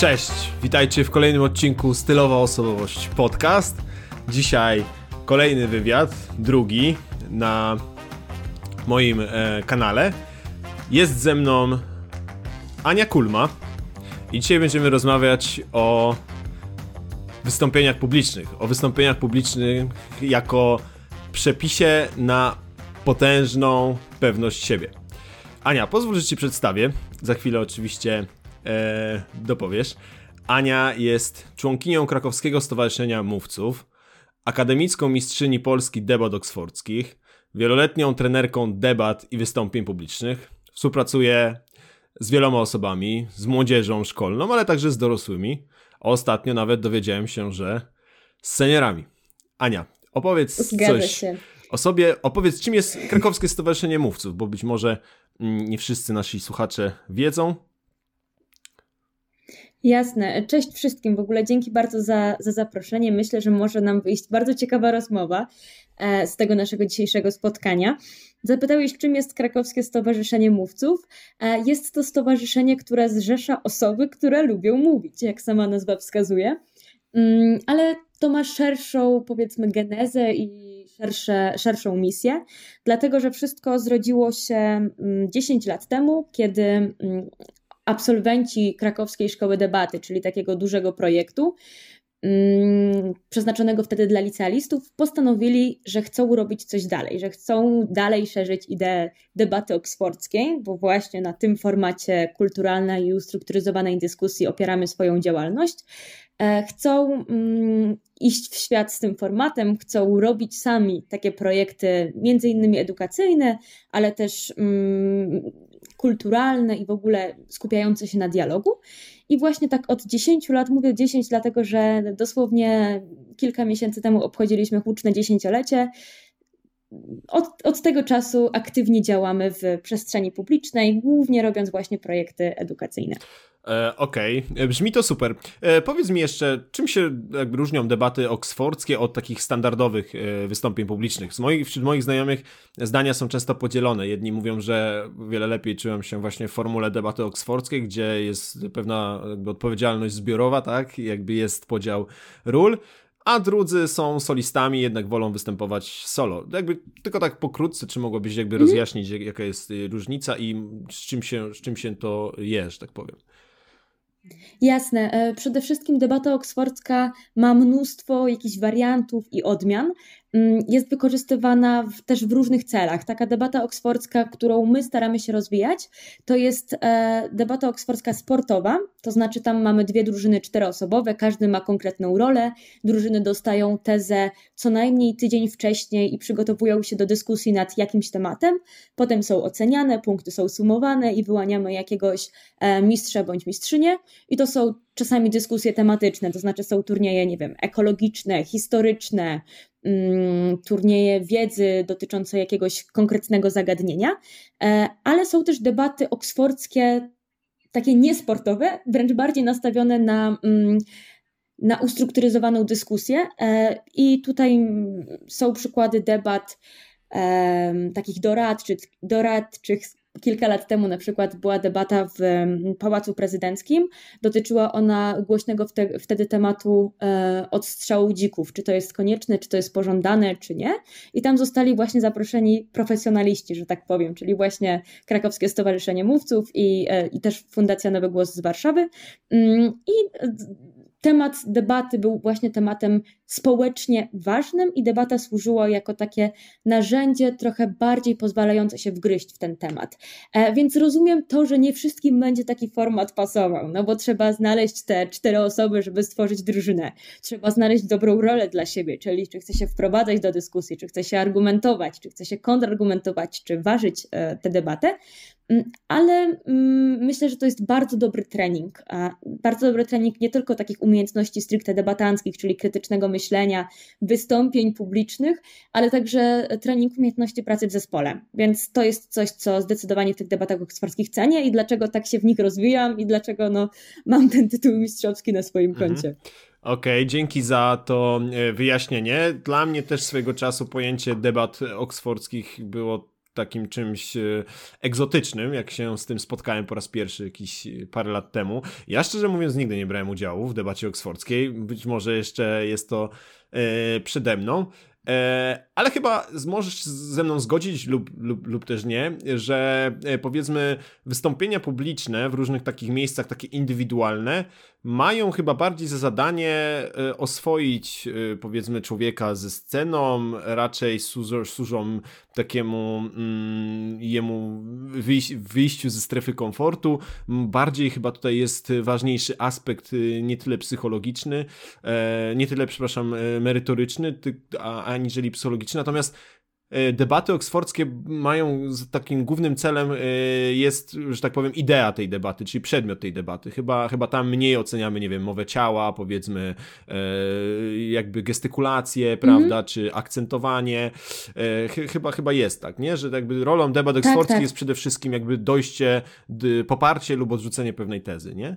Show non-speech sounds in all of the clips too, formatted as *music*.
Cześć, witajcie w kolejnym odcinku Stylowa Osobowość Podcast. Dzisiaj kolejny wywiad, drugi na moim e, kanale. Jest ze mną Ania Kulma i dzisiaj będziemy rozmawiać o wystąpieniach publicznych. O wystąpieniach publicznych jako przepisie na potężną pewność siebie. Ania, pozwól, że Ci przedstawię. Za chwilę oczywiście e, dopowiesz. Ania jest członkinią Krakowskiego Stowarzyszenia Mówców, akademicką mistrzyni Polski debat oksfordzkich, wieloletnią trenerką debat i wystąpień publicznych. Współpracuje z wieloma osobami, z młodzieżą szkolną, ale także z dorosłymi. A ostatnio nawet dowiedziałem się, że z seniorami. Ania, opowiedz Zgadza coś się. o sobie, opowiedz czym jest Krakowskie Stowarzyszenie Mówców, bo być może mm, nie wszyscy nasi słuchacze wiedzą. Jasne. Cześć wszystkim. W ogóle dzięki bardzo za, za zaproszenie. Myślę, że może nam wyjść bardzo ciekawa rozmowa e, z tego naszego dzisiejszego spotkania. Zapytałeś, czym jest Krakowskie Stowarzyszenie Mówców. E, jest to stowarzyszenie, które zrzesza osoby, które lubią mówić, jak sama nazwa wskazuje. Mm, ale to ma szerszą, powiedzmy, genezę i szersze, szerszą misję, dlatego że wszystko zrodziło się mm, 10 lat temu, kiedy mm, absolwenci Krakowskiej Szkoły Debaty, czyli takiego dużego projektu, mm, przeznaczonego wtedy dla licealistów, postanowili, że chcą robić coś dalej, że chcą dalej szerzyć ideę debaty oksfordzkiej, bo właśnie na tym formacie kulturalnej i ustrukturyzowanej dyskusji opieramy swoją działalność. E, Chcą mm, iść w świat z tym formatem, chcą robić sami takie projekty, między innymi edukacyjne, ale też mm, kulturalne i w ogóle skupiające się na dialogu. I właśnie tak od 10 lat, mówię 10, dlatego że dosłownie kilka miesięcy temu obchodziliśmy huczne dziesięciolecie. Od, od tego czasu aktywnie działamy w przestrzeni publicznej, głównie robiąc właśnie projekty edukacyjne. E, Okej, E, brzmi to super. E, powiedz mi jeszcze, czym się jakby różnią debaty oksfordzkie od takich standardowych e, wystąpień publicznych? Z moich, wśród moich znajomych zdania są często podzielone. Jedni mówią, że wiele lepiej czują się właśnie w formule debaty oksfordzkiej, gdzie jest pewna jakby odpowiedzialność zbiorowa, tak? Jakby jest podział ról. A drudzy są solistami, jednak wolą występować solo. Jakby tylko tak pokrótce, czy mogłabyś jakby rozjaśnić, jak- jaka jest różnica i z czym się, z czym się to je, że tak powiem. Jasne. E, Przede wszystkim debata oksfordzka ma mnóstwo jakichś wariantów i odmian. Mm, Jest wykorzystywana w, też w różnych celach. Taka debata oksfordzka, którą my staramy się rozwijać, to jest e, debata oksfordzka sportowa, to znaczy tam mamy dwie drużyny czteroosobowe, każdy ma konkretną rolę. Drużyny dostają tezę co najmniej tydzień wcześniej i przygotowują się do dyskusji nad jakimś tematem. Potem są oceniane, punkty są sumowane i wyłaniamy jakiegoś e, mistrza bądź mistrzynię. I to są czasami dyskusje tematyczne, to znaczy są turnieje, nie wiem, ekologiczne, historyczne, turnieje wiedzy dotyczące jakiegoś konkretnego zagadnienia, e, ale są też debaty oksfordzkie, takie niesportowe, wręcz bardziej nastawione na. mm, na ustrukturyzowaną dyskusję. E, I tutaj mm, są przykłady debat em, takich doradczych, doradczych. Kilka lat temu na przykład była debata w Pałacu Prezydenckim. Dotyczyła ona głośnego wte, wtedy tematu e, odstrzału dzików. Czy to jest konieczne, czy to jest pożądane, czy nie. I tam zostali właśnie zaproszeni profesjonaliści, że tak powiem, czyli właśnie Krakowskie Stowarzyszenie Mówców i, e, i też Fundacja Nowy Głos z Warszawy. Mm, I e, temat debaty był właśnie tematem społecznie ważnym i debata służyła jako takie narzędzie trochę bardziej pozwalające się wgryźć w ten temat. E, więc rozumiem to, że nie wszystkim będzie taki format pasował, no bo trzeba znaleźć te cztery osoby, żeby stworzyć drużynę. Trzeba znaleźć dobrą rolę dla siebie, czyli czy chce się wprowadzać do dyskusji, czy chce się argumentować, czy chce się kontrargumentować, czy ważyć e, tę debatę. Mm, Ale mm, myślę, że to jest bardzo dobry trening. Bardzo dobry trening nie tylko takich umiejętności stricte debatanckich, czyli krytycznego myślenia, wystąpień publicznych, ale także trening umiejętności pracy w zespole. Więc to jest coś, co zdecydowanie w tych debatach oksfordzkich cenię i dlaczego tak się w nich rozwijam i dlaczego no, mam ten tytuł mistrzowski na swoim Mhm. koncie. Okej, dzięki za to e, wyjaśnienie. Dla mnie też swego czasu pojęcie debat oksfordzkich było takim czymś e, egzotycznym, jak się z tym spotkałem po raz pierwszy jakieś parę lat temu. Ja szczerze mówiąc nigdy nie brałem udziału w debacie oksfordzkiej, być może jeszcze jest to e, przede mną, E, ale chyba możesz ze mną zgodzić lub, lub, lub też nie, że e, powiedzmy wystąpienia publiczne w różnych takich miejscach, takie indywidualne, mają chyba bardziej za zadanie e, oswoić powiedzmy człowieka ze sceną, raczej służą, służą takiemu mm, jemu wyjś, wyjściu ze strefy komfortu. Bardziej chyba tutaj jest ważniejszy aspekt nie tyle psychologiczny, nie tyle, przepraszam, merytoryczny, a aniżeli psychologiczny. Natomiast e, debaty oksfordzkie mają takim głównym celem e, jest, że tak powiem, idea tej debaty, czyli przedmiot tej debaty. Chyba, chyba tam mniej oceniamy, nie wiem, mowę ciała, powiedzmy, e, jakby gestykulację, mhm. prawda, mm -hmm. czy akcentowanie. Chyba, chyba jest tak, nie? Że jakby rolą debat tak, oksfordzkich tak. jest przede wszystkim jakby dojście, poparcie lub odrzucenie pewnej tezy, nie?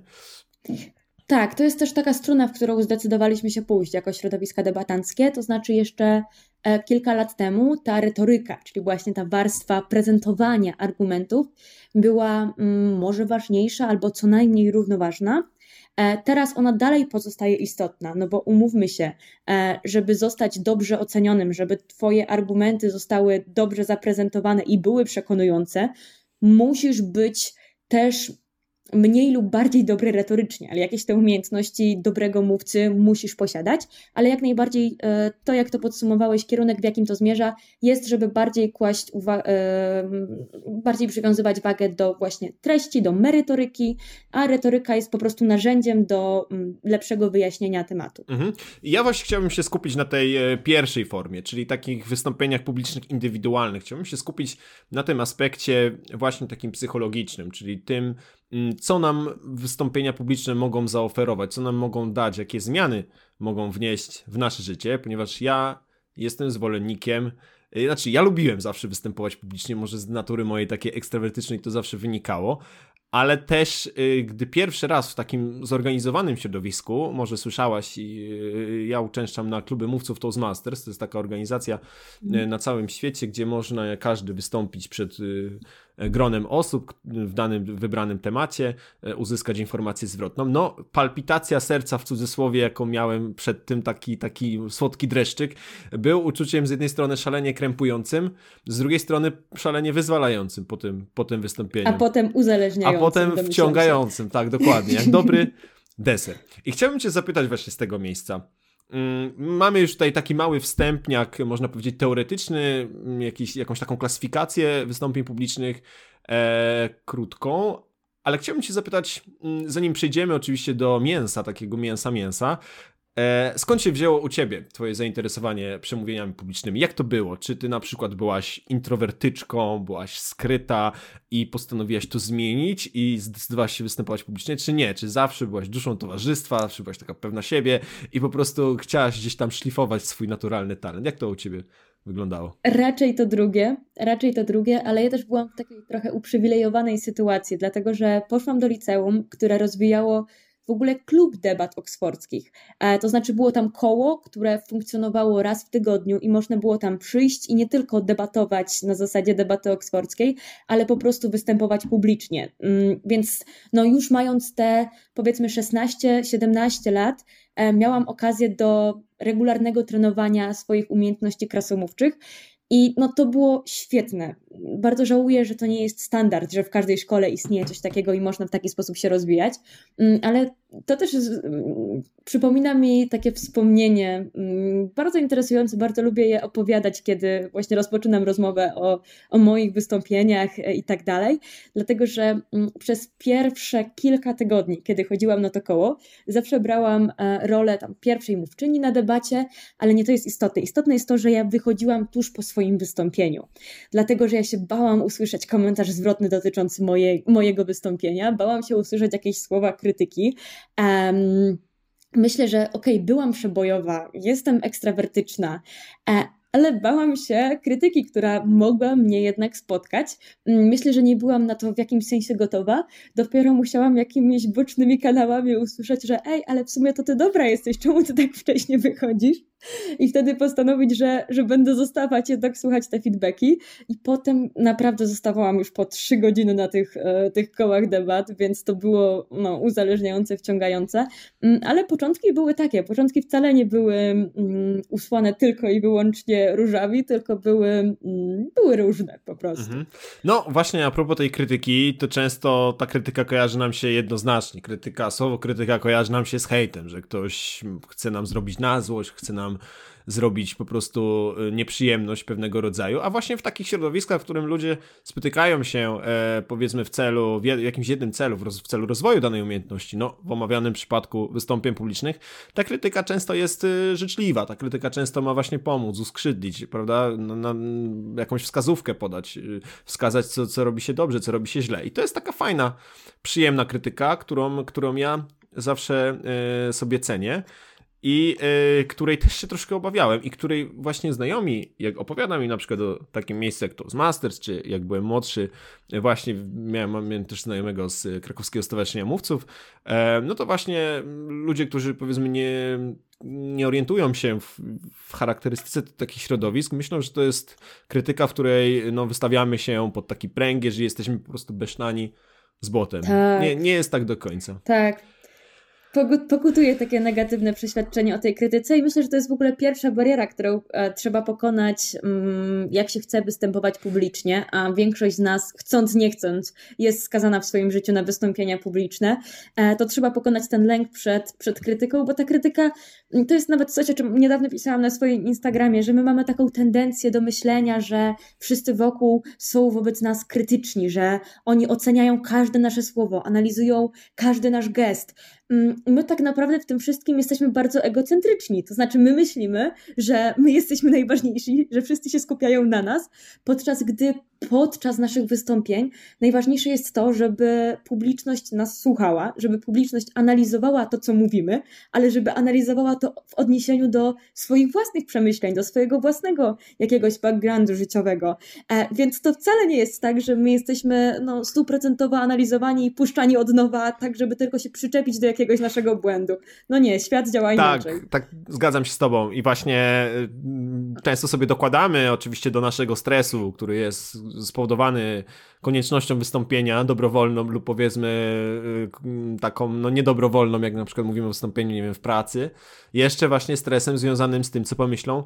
Tak, to jest też taka struna, w którą zdecydowaliśmy się pójść jako środowiska debatanckie, to znaczy jeszcze e, kilka lat temu ta retoryka, czyli właśnie ta warstwa prezentowania argumentów była mm, może ważniejsza albo co najmniej równoważna. E, teraz ona dalej pozostaje istotna, no bo umówmy się, e, żeby zostać dobrze ocenionym, żeby Twoje argumenty zostały dobrze zaprezentowane i były przekonujące, musisz być też mniej lub bardziej dobry retorycznie, ale jakieś te umiejętności dobrego mówcy musisz posiadać, ale jak najbardziej e, to, jak to podsumowałeś, kierunek, w jakim to zmierza, jest, żeby bardziej kłaść, e, bardziej przywiązywać wagę do właśnie treści, do merytoryki, a retoryka jest po prostu narzędziem do mm, lepszego wyjaśnienia tematu. Mhm. Ja właśnie chciałbym się skupić na tej e, pierwszej formie, czyli takich wystąpieniach publicznych indywidualnych. Chciałbym się skupić na tym aspekcie właśnie takim psychologicznym, czyli tym, Mm, co nam wystąpienia publiczne mogą zaoferować, co nam mogą dać, jakie zmiany mogą wnieść w nasze życie, ponieważ ja jestem zwolennikiem, y, znaczy ja lubiłem zawsze występować publicznie, może z natury mojej takiej ekstrawertycznej to zawsze wynikało, ale też y, gdy pierwszy raz w takim zorganizowanym środowisku, może słyszałaś, y, ja uczęszczam na kluby mówców Toastmasters, to jest taka organizacja mm. na całym świecie, gdzie można każdy wystąpić przed gronem osób w danym wybranym temacie, e, uzyskać informację zwrotną. No, palpitacja serca w cudzysłowie, jaką miałem przed tym, taki, taki słodki dreszczyk, był uczuciem z jednej strony szalenie krępującym, z drugiej strony szalenie wyzwalającym po tym, po tym wystąpieniu. A potem uzależniającym. A potem wciągającym, tak, dokładnie, jak dobry *laughs* deser. I chciałbym Cię zapytać właśnie z tego miejsca. Mm, mamy już tutaj taki mały wstępniak, można powiedzieć teoretyczny, mm, jakiś, jakąś taką klasyfikację wystąpień publicznych, e, krótką, ale chciałbym Cię zapytać, mm, zanim przejdziemy oczywiście do mięsa, takiego mięsa mięsa, E, skąd się wzięło u ciebie twoje zainteresowanie przemówieniami publicznymi? Jak to było? Czy ty na przykład byłaś introwertyczką, byłaś skryta i postanowiłaś to zmienić i zdecydowałaś się występować publicznie, czy nie? Czy zawsze byłaś duszą towarzystwa, zawsze byłaś taka pewna siebie i po prostu chciałaś gdzieś tam szlifować swój naturalny talent? Jak to u ciebie wyglądało? Raczej to drugie, raczej to drugie, ale ja też byłam w takiej trochę uprzywilejowanej sytuacji, dlatego że poszłam do liceum, które rozwijało w ogóle klub debat oksfordzkich. E, to znaczy było tam koło, które funkcjonowało raz w tygodniu i można było tam przyjść i nie tylko debatować na zasadzie debaty oksfordzkiej, ale po prostu występować publicznie. Mm, więc no już mając te powiedzmy 16-17 lat, e, miałam okazję do regularnego trenowania swoich umiejętności krasomówczych i no to było świetne. Bardzo żałuję, że to nie jest standard, że w każdej szkole istnieje coś takiego i można w taki sposób się rozwijać, mm, ale to też jest, mm, przypomina mi takie wspomnienie mm, bardzo interesujące, bardzo lubię je opowiadać, kiedy właśnie rozpoczynam rozmowę o, o moich wystąpieniach e, i tak dalej, dlatego że przez pierwsze kilka tygodni, kiedy chodziłam na to koło, zawsze brałam e, rolę tam pierwszej mówczyni na debacie, ale nie to jest istotne. Istotne jest to, że ja wychodziłam tuż po swoim wystąpieniu, dlatego że ja się bałam usłyszeć komentarz zwrotny dotyczący moje, mojego wystąpienia, bałam się usłyszeć jakieś słowa krytyki. Um, myślę, że okej, okay, byłam przebojowa, jestem ekstrawertyczna, e, ale bałam się krytyki, która mogła mnie jednak spotkać. Mm, myślę, że nie byłam na to w jakimś sensie gotowa. Dopiero musiałam jakimiś bocznymi kanałami usłyszeć, że ej, ale w sumie to ty dobra jesteś, czemu ty tak wcześnie wychodzisz? I wtedy postanowić, że, że będę zostawać, jednak słuchać te feedbacki. I potem naprawdę zostawałam już po trzy godziny na tych, e, tych kołach debat, więc to było no, uzależniające, wciągające. Mm, ale początki były takie. Początki wcale nie były mm, usłane tylko i wyłącznie różawi, tylko były, mm, były różne po prostu. Mhm. No właśnie, a propos tej krytyki, to często ta krytyka kojarzy nam się jednoznacznie. Krytyka, słowo krytyka kojarzy nam się z hejtem, że ktoś chce nam zrobić na złość, chce nam zrobić po prostu y, nieprzyjemność pewnego rodzaju, a właśnie w takich środowiskach, w którym ludzie spotykają się e, powiedzmy w celu, w jakimś jednym celu, w, celu rozwoju danej umiejętności, no w omawianym przypadku wystąpień publicznych, ta krytyka często jest y, życzliwa, ta krytyka często ma właśnie pomóc, uskrzydlić, prawda, na, na jakąś wskazówkę podać, y, wskazać co, co robi się dobrze, co robi się źle. I to jest taka fajna, przyjemna krytyka, którą, którą ja zawsze y, sobie cenię i y, której też się troszkę obawiałem i której właśnie znajomi, jak opowiadam mi na przykład o takim miejscu jak Toastmasters, czy jak byłem młodszy, właśnie miałem, miałem też znajomego z Krakowskiego Stowarzyszenia Mówców, e, no to właśnie ludzie, którzy powiedzmy nie, nie orientują się w, w charakterystyce takich środowisk, myślą, że to jest krytyka, w której no, wystawiamy się pod taki pręgierz i jesteśmy po prostu besztani z botem. Tak. Nie, nie jest tak do końca. Tak, pokutuje takie negatywne przeświadczenie o tej krytyce i myślę, że to jest w ogóle pierwsza bariera, którą e, trzeba pokonać, mm, jak się chce występować publicznie, a większość z nas, chcąc nie chcąc, jest skazana w swoim życiu na wystąpienia publiczne, e, to trzeba pokonać ten lęk przed, przed krytyką, bo ta krytyka mm, to jest nawet coś, o czym niedawno pisałam na swoim Instagramie, że my mamy taką tendencję do myślenia, że wszyscy wokół są wobec nas krytyczni, że oni oceniają każde nasze słowo, analizują każdy nasz gest, my tak naprawdę w tym wszystkim jesteśmy bardzo egocentryczni. To znaczy, my myślimy, że my jesteśmy najważniejsi, że wszyscy się skupiają na nas, podczas gdy podczas naszych wystąpień najważniejsze jest to, żeby publiczność nas słuchała, żeby publiczność analizowała to, co mówimy, ale żeby analizowała to w odniesieniu do swoich własnych przemyśleń, do swojego własnego jakiegoś backgroundu życiowego. E, więc to wcale nie jest tak, że my jesteśmy no, stuprocentowo analizowani i puszczani od nowa, tak żeby tylko się przyczepić do jakiegoś naszego błędu. No nie, świat działa tak, inaczej. Tak, zgadzam się z tobą i właśnie y, często sobie dokładamy oczywiście do naszego stresu, który jest spowodowany koniecznością wystąpienia dobrowolną lub powiedzmy y, taką no niedobrowolną, jak na przykład mówimy o wystąpieniu, nie wiem, w pracy, jeszcze właśnie stresem związanym z tym, co pomyślą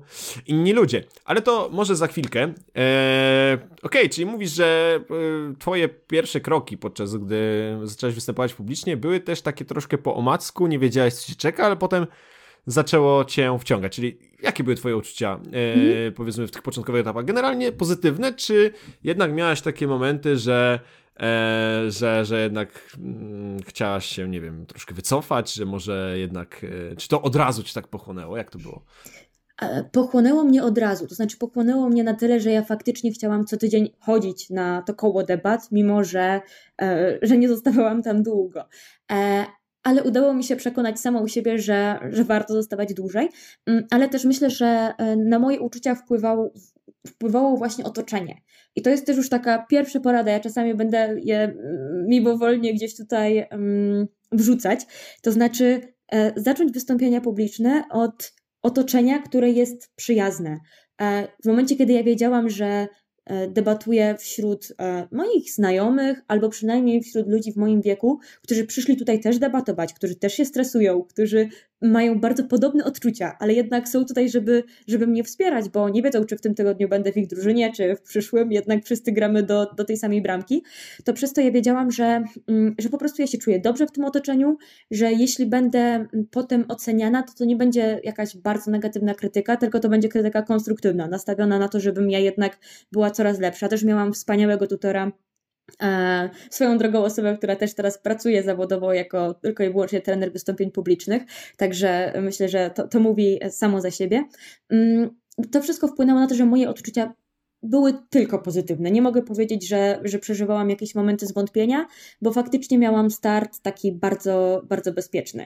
inni ludzie. Ale to może za chwilkę. Eee, Okej, okay, czyli mówisz, że y, twoje pierwsze kroki podczas gdy zacząłeś występować publicznie były też takie troszkę po omacku, nie wiedziałeś co się czeka, ale potem zaczęło cię wciągać? Czyli jakie były twoje uczucia, e, mhm. powiedzmy, w tych początkowych etapach? Generalnie pozytywne, czy jednak miałaś takie momenty, że e, że, że jednak mm, chciałaś się, nie wiem, troszkę wycofać, że może jednak, e, czy to od razu ci tak pochłonęło? Jak to było? Pochłonęło mnie od razu, to znaczy pochłonęło mnie na tyle, że ja faktycznie chciałam co tydzień chodzić na to koło debat, mimo że, e, że nie zostawałam tam długo. Ale udało mi się przekonać samą siebie, że, że warto zostawać dłużej. Mm, ale też myślę, że e, na moje uczucia wpływało, wpływało właśnie otoczenie. I to jest też już taka pierwsza porada. Ja czasami będę je mm, mimowolnie gdzieś tutaj um, wrzucać. To znaczy, e, zacząć wystąpienia publiczne od otoczenia, które jest przyjazne. E, w momencie, kiedy ja wiedziałam, że debatuję wśród e, moich znajomych, albo przynajmniej wśród ludzi w moim wieku, którzy przyszli tutaj też debatować, którzy też się stresują, którzy mają bardzo podobne odczucia, ale jednak są tutaj, żeby, żeby mnie wspierać, bo nie wiedzą, czy w tym tygodniu będę w ich drużynie, czy w przyszłym, jednak wszyscy gramy do, do tej samej bramki. To przez to ja wiedziałam, że, mm, że po prostu ja się czuję dobrze w tym otoczeniu, że jeśli będę mm, potem oceniana, to to nie będzie jakaś bardzo negatywna krytyka, tylko to będzie krytyka konstruktywna, nastawiona na to, żebym ja jednak była coraz lepsza. Też miałam wspaniałego tutora swoją drogą osobę, która też teraz pracuje zawodowo jako tylko i wyłącznie trener wystąpień publicznych, także myślę, że to, to mówi samo za siebie. Mm, to wszystko wpłynęło na to, że moje odczucia były tylko pozytywne. Nie mogę powiedzieć, że, że przeżywałam jakieś momenty zwątpienia, bo faktycznie miałam start taki bardzo, bardzo bezpieczny.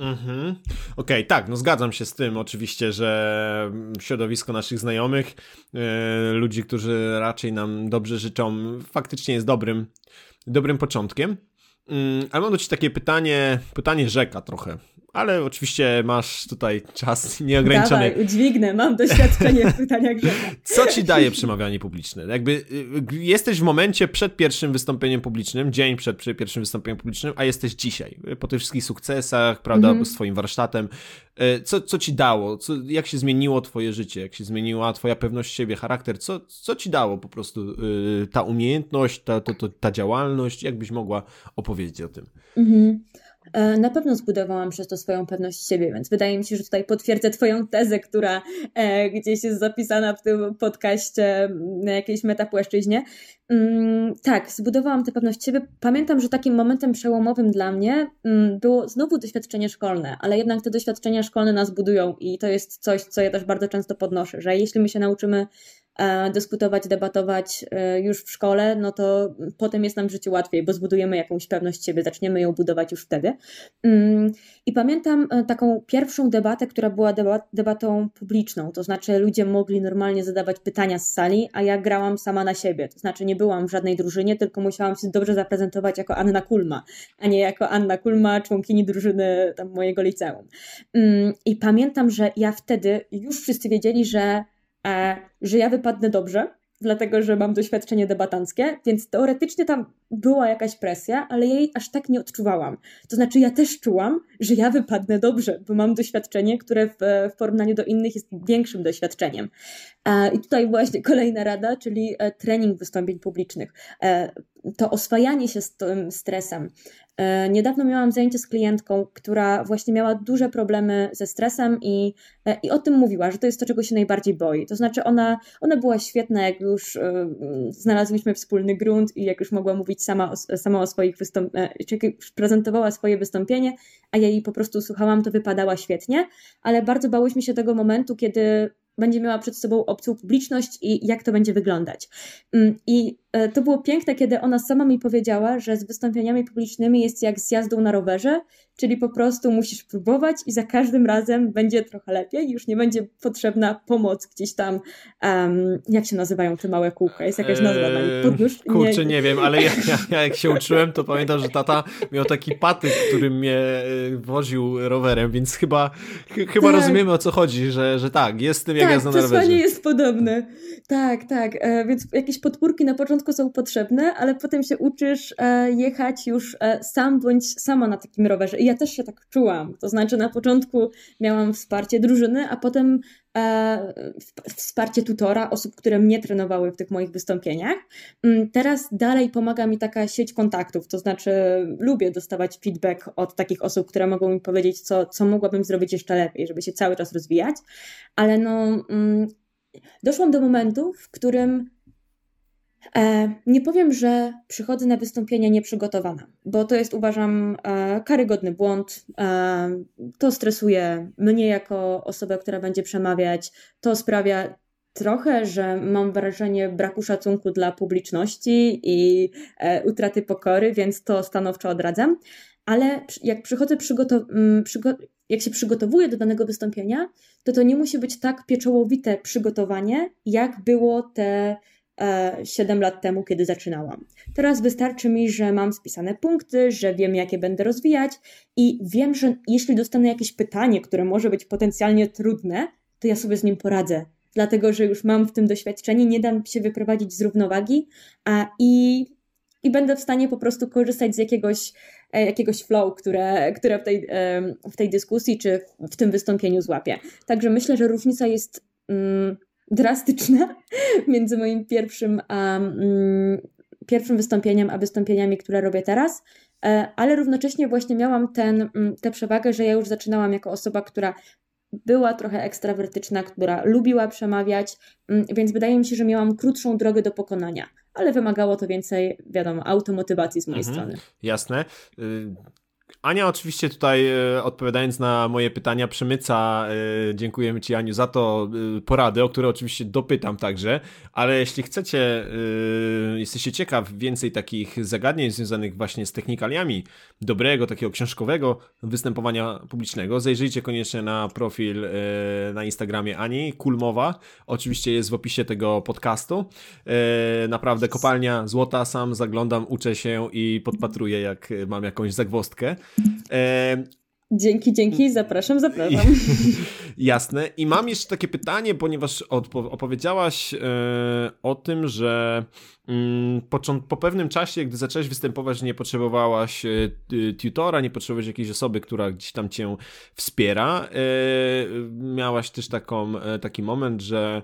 Mhm. Okej, okay, tak, no zgadzam się z tym oczywiście, że środowisko naszych znajomych, yy, ludzi, którzy raczej nam dobrze życzą, faktycznie jest dobrym, dobrym początkiem. Yy, ale mam do Ciebie takie pytanie, pytanie rzeka trochę ale oczywiście masz tutaj czas nieograniczony. Dawaj, udźwignę, mam doświadczenie w pytaniach *laughs* Co ci daje przemawianie publiczne? Jakby y, jesteś w momencie przed pierwszym wystąpieniem publicznym, dzień przed pierwszym wystąpieniem publicznym, a jesteś dzisiaj, po tych wszystkich sukcesach, prawda, mm -hmm. z twoim warsztatem. Y, co, co ci dało? Co, jak się zmieniło twoje życie? Jak się zmieniła twoja pewność siebie, charakter? Co, co ci dało po prostu y, ta umiejętność, ta, ta, ta działalność? Jak byś mogła opowiedzieć o tym? Mm. E, na pewno zbudowałam przez to swoją pewność siebie, więc wydaje mi się, że tutaj potwierdzę Twoją tezę, która e, gdzieś jest zapisana w tym podcaście na jakiejś metapłaszczyźnie. Mm, tak, zbudowałam tę pewność siebie. Pamiętam, że takim momentem przełomowym dla mnie mm, było znowu doświadczenie szkolne, ale jednak te doświadczenia szkolne nas budują i to jest coś, co ja też bardzo często podnoszę, że jeśli my się nauczymy E, dyskutować, debatować e, już w szkole, no to potem jest nam w życiu łatwiej, bo zbudujemy jakąś pewność siebie, zaczniemy ją budować już wtedy. Mm, I pamiętam e, taką pierwszą debatę, która była debatą publiczną, to znaczy ludzie mogli normalnie zadawać pytania z sali, a ja grałam sama na siebie, to znaczy nie byłam w żadnej drużynie, tylko musiałam się dobrze zaprezentować jako Anna Kulma, a nie jako Anna Kulma, członkini drużyny mojego liceum. Mm, I pamiętam, że ja wtedy już wszyscy wiedzieli, że E, że ja wypadnę dobrze, dlatego że mam doświadczenie debatanckie, więc teoretycznie tam była jakaś presja, ale jej aż tak nie odczuwałam. To znaczy, ja też czułam, że ja wypadnę dobrze, bo mam doświadczenie, które w, w porównaniu do innych jest większym doświadczeniem. E, I tutaj właśnie *laughs* kolejna rada, czyli e, trening wystąpień publicznych. To oswajanie się z tym stresem, E, niedawno miałam zajęcie z klientką, która właśnie miała duże problemy ze stresem i, e, i o tym mówiła, że to jest to, czego się najbardziej boi. To znaczy, ona, ona była świetna, jak już e, znalazłyśmy wspólny grunt i jak już mogła mówić sama o, sama o swoich wystąpieniach, prezentowała swoje wystąpienie, a ja jej po prostu słuchałam, to wypadała świetnie, ale bardzo bałyśmy się tego momentu, kiedy będzie miała przed sobą obcą publiczność i jak to będzie wyglądać. Mm, I e, to było piękne, kiedy ona sama mi powiedziała, że z wystąpieniami publicznymi jest jak z jazdą na rowerze, czyli po prostu musisz próbować i za każdym razem będzie trochę lepiej, już nie będzie potrzebna pomoc gdzieś tam, um, jak się nazywają te małe kółka, jest jakaś nazwa na nich, podnóż? Kurczę, nie, nie wiem, ale ja, ja, jak się uczyłem, to pamiętam, że tata miał taki patyk, którym mnie e, woził rowerem, więc chyba, chyba tak. rozumiemy o co chodzi, że, że tak, jest tym jak tak, jazda na rowerze. Tak, jest podobne. Tak, tak, e, więc jakieś podpórki na początku są potrzebne, ale potem się uczysz e, jechać już e, sam bądź sama na takim rowerze. I ja też się tak czułam. To znaczy na początku miałam wsparcie drużyny, a potem e, wsparcie tutora, osób, które mnie trenowały w tych moich wystąpieniach. Mm, teraz dalej pomaga mi taka sieć kontaktów, to znaczy lubię dostawać feedback od takich osób, które mogą mi powiedzieć, co, co mogłabym zrobić jeszcze lepiej, żeby się cały czas rozwijać, ale no mm, doszłam do momentu, w którym nie powiem, że przychodzę na wystąpienie nieprzygotowana, bo to jest uważam e, karygodny błąd. E, to stresuje mnie jako osobę, która będzie przemawiać. To sprawia trochę, że mam wrażenie braku szacunku dla publiczności i utraty pokory, więc to stanowczo odradzam. Ale jak przychodzę mm, przygo jak się przygotowuję do danego wystąpienia, to to nie musi być tak pieczołowite przygotowanie, jak było te 7 e, lat temu, kiedy zaczynałam. Teraz wystarczy mi, że mam spisane punkty, że wiem, jakie będę rozwijać i wiem, że jeśli dostanę jakieś pytanie, które może być potencjalnie trudne, to ja sobie z nim poradzę. Dlatego, że już mam w tym doświadczenie, nie dam się wyprowadzić z równowagi a, i, i będę w stanie po prostu korzystać z jakiegoś, e, jakiegoś flow, które, które w, tej, w tej dyskusji czy w tym wystąpieniu złapię. Także myślę, że różnica jest. Mm, drastyczna *laughs* między moim pierwszym, um, pierwszym wystąpieniem a wystąpieniami, które robię teraz, e, ale równocześnie właśnie miałam ten, mm, tę przewagę, że ja już zaczynałam jako osoba, która była trochę ekstrawertyczna, która lubiła przemawiać, mm, więc wydaje mi się, że miałam krótszą drogę do pokonania, ale wymagało to więcej, wiadomo, automotywacji z mojej mhm, strony. Jasne. Ania oczywiście tutaj e, odpowiadając na moje pytania przemyca, e, dziękujemy Ci Aniu za to, e, porady, o które oczywiście dopytam także, ale jeśli chcecie, jesteście ciekaw więcej takich zagadnień związanych właśnie z technikaliami dobrego, takiego książkowego występowania publicznego, zajrzyjcie koniecznie na profil na Instagramie Ani, Kulmowa, oczywiście jest w opisie tego podcastu, naprawdę kopalnia złota, sam zaglądam, uczę się i podpatruję jak mam jakąś zagwostkę. E, dzięki, dzięki, zapraszam, zapraszam. *laughs* Jasne. I mam jeszcze takie pytanie, ponieważ opowiedziałaś e, o tym, że po, po, pewnym czasie, gdy zaczęłaś występować, nie potrzebowałaś e, tutora, nie potrzebowałaś jakiejś osoby, która gdzieś tam cię wspiera. E, miałaś też taką, e, taki moment, że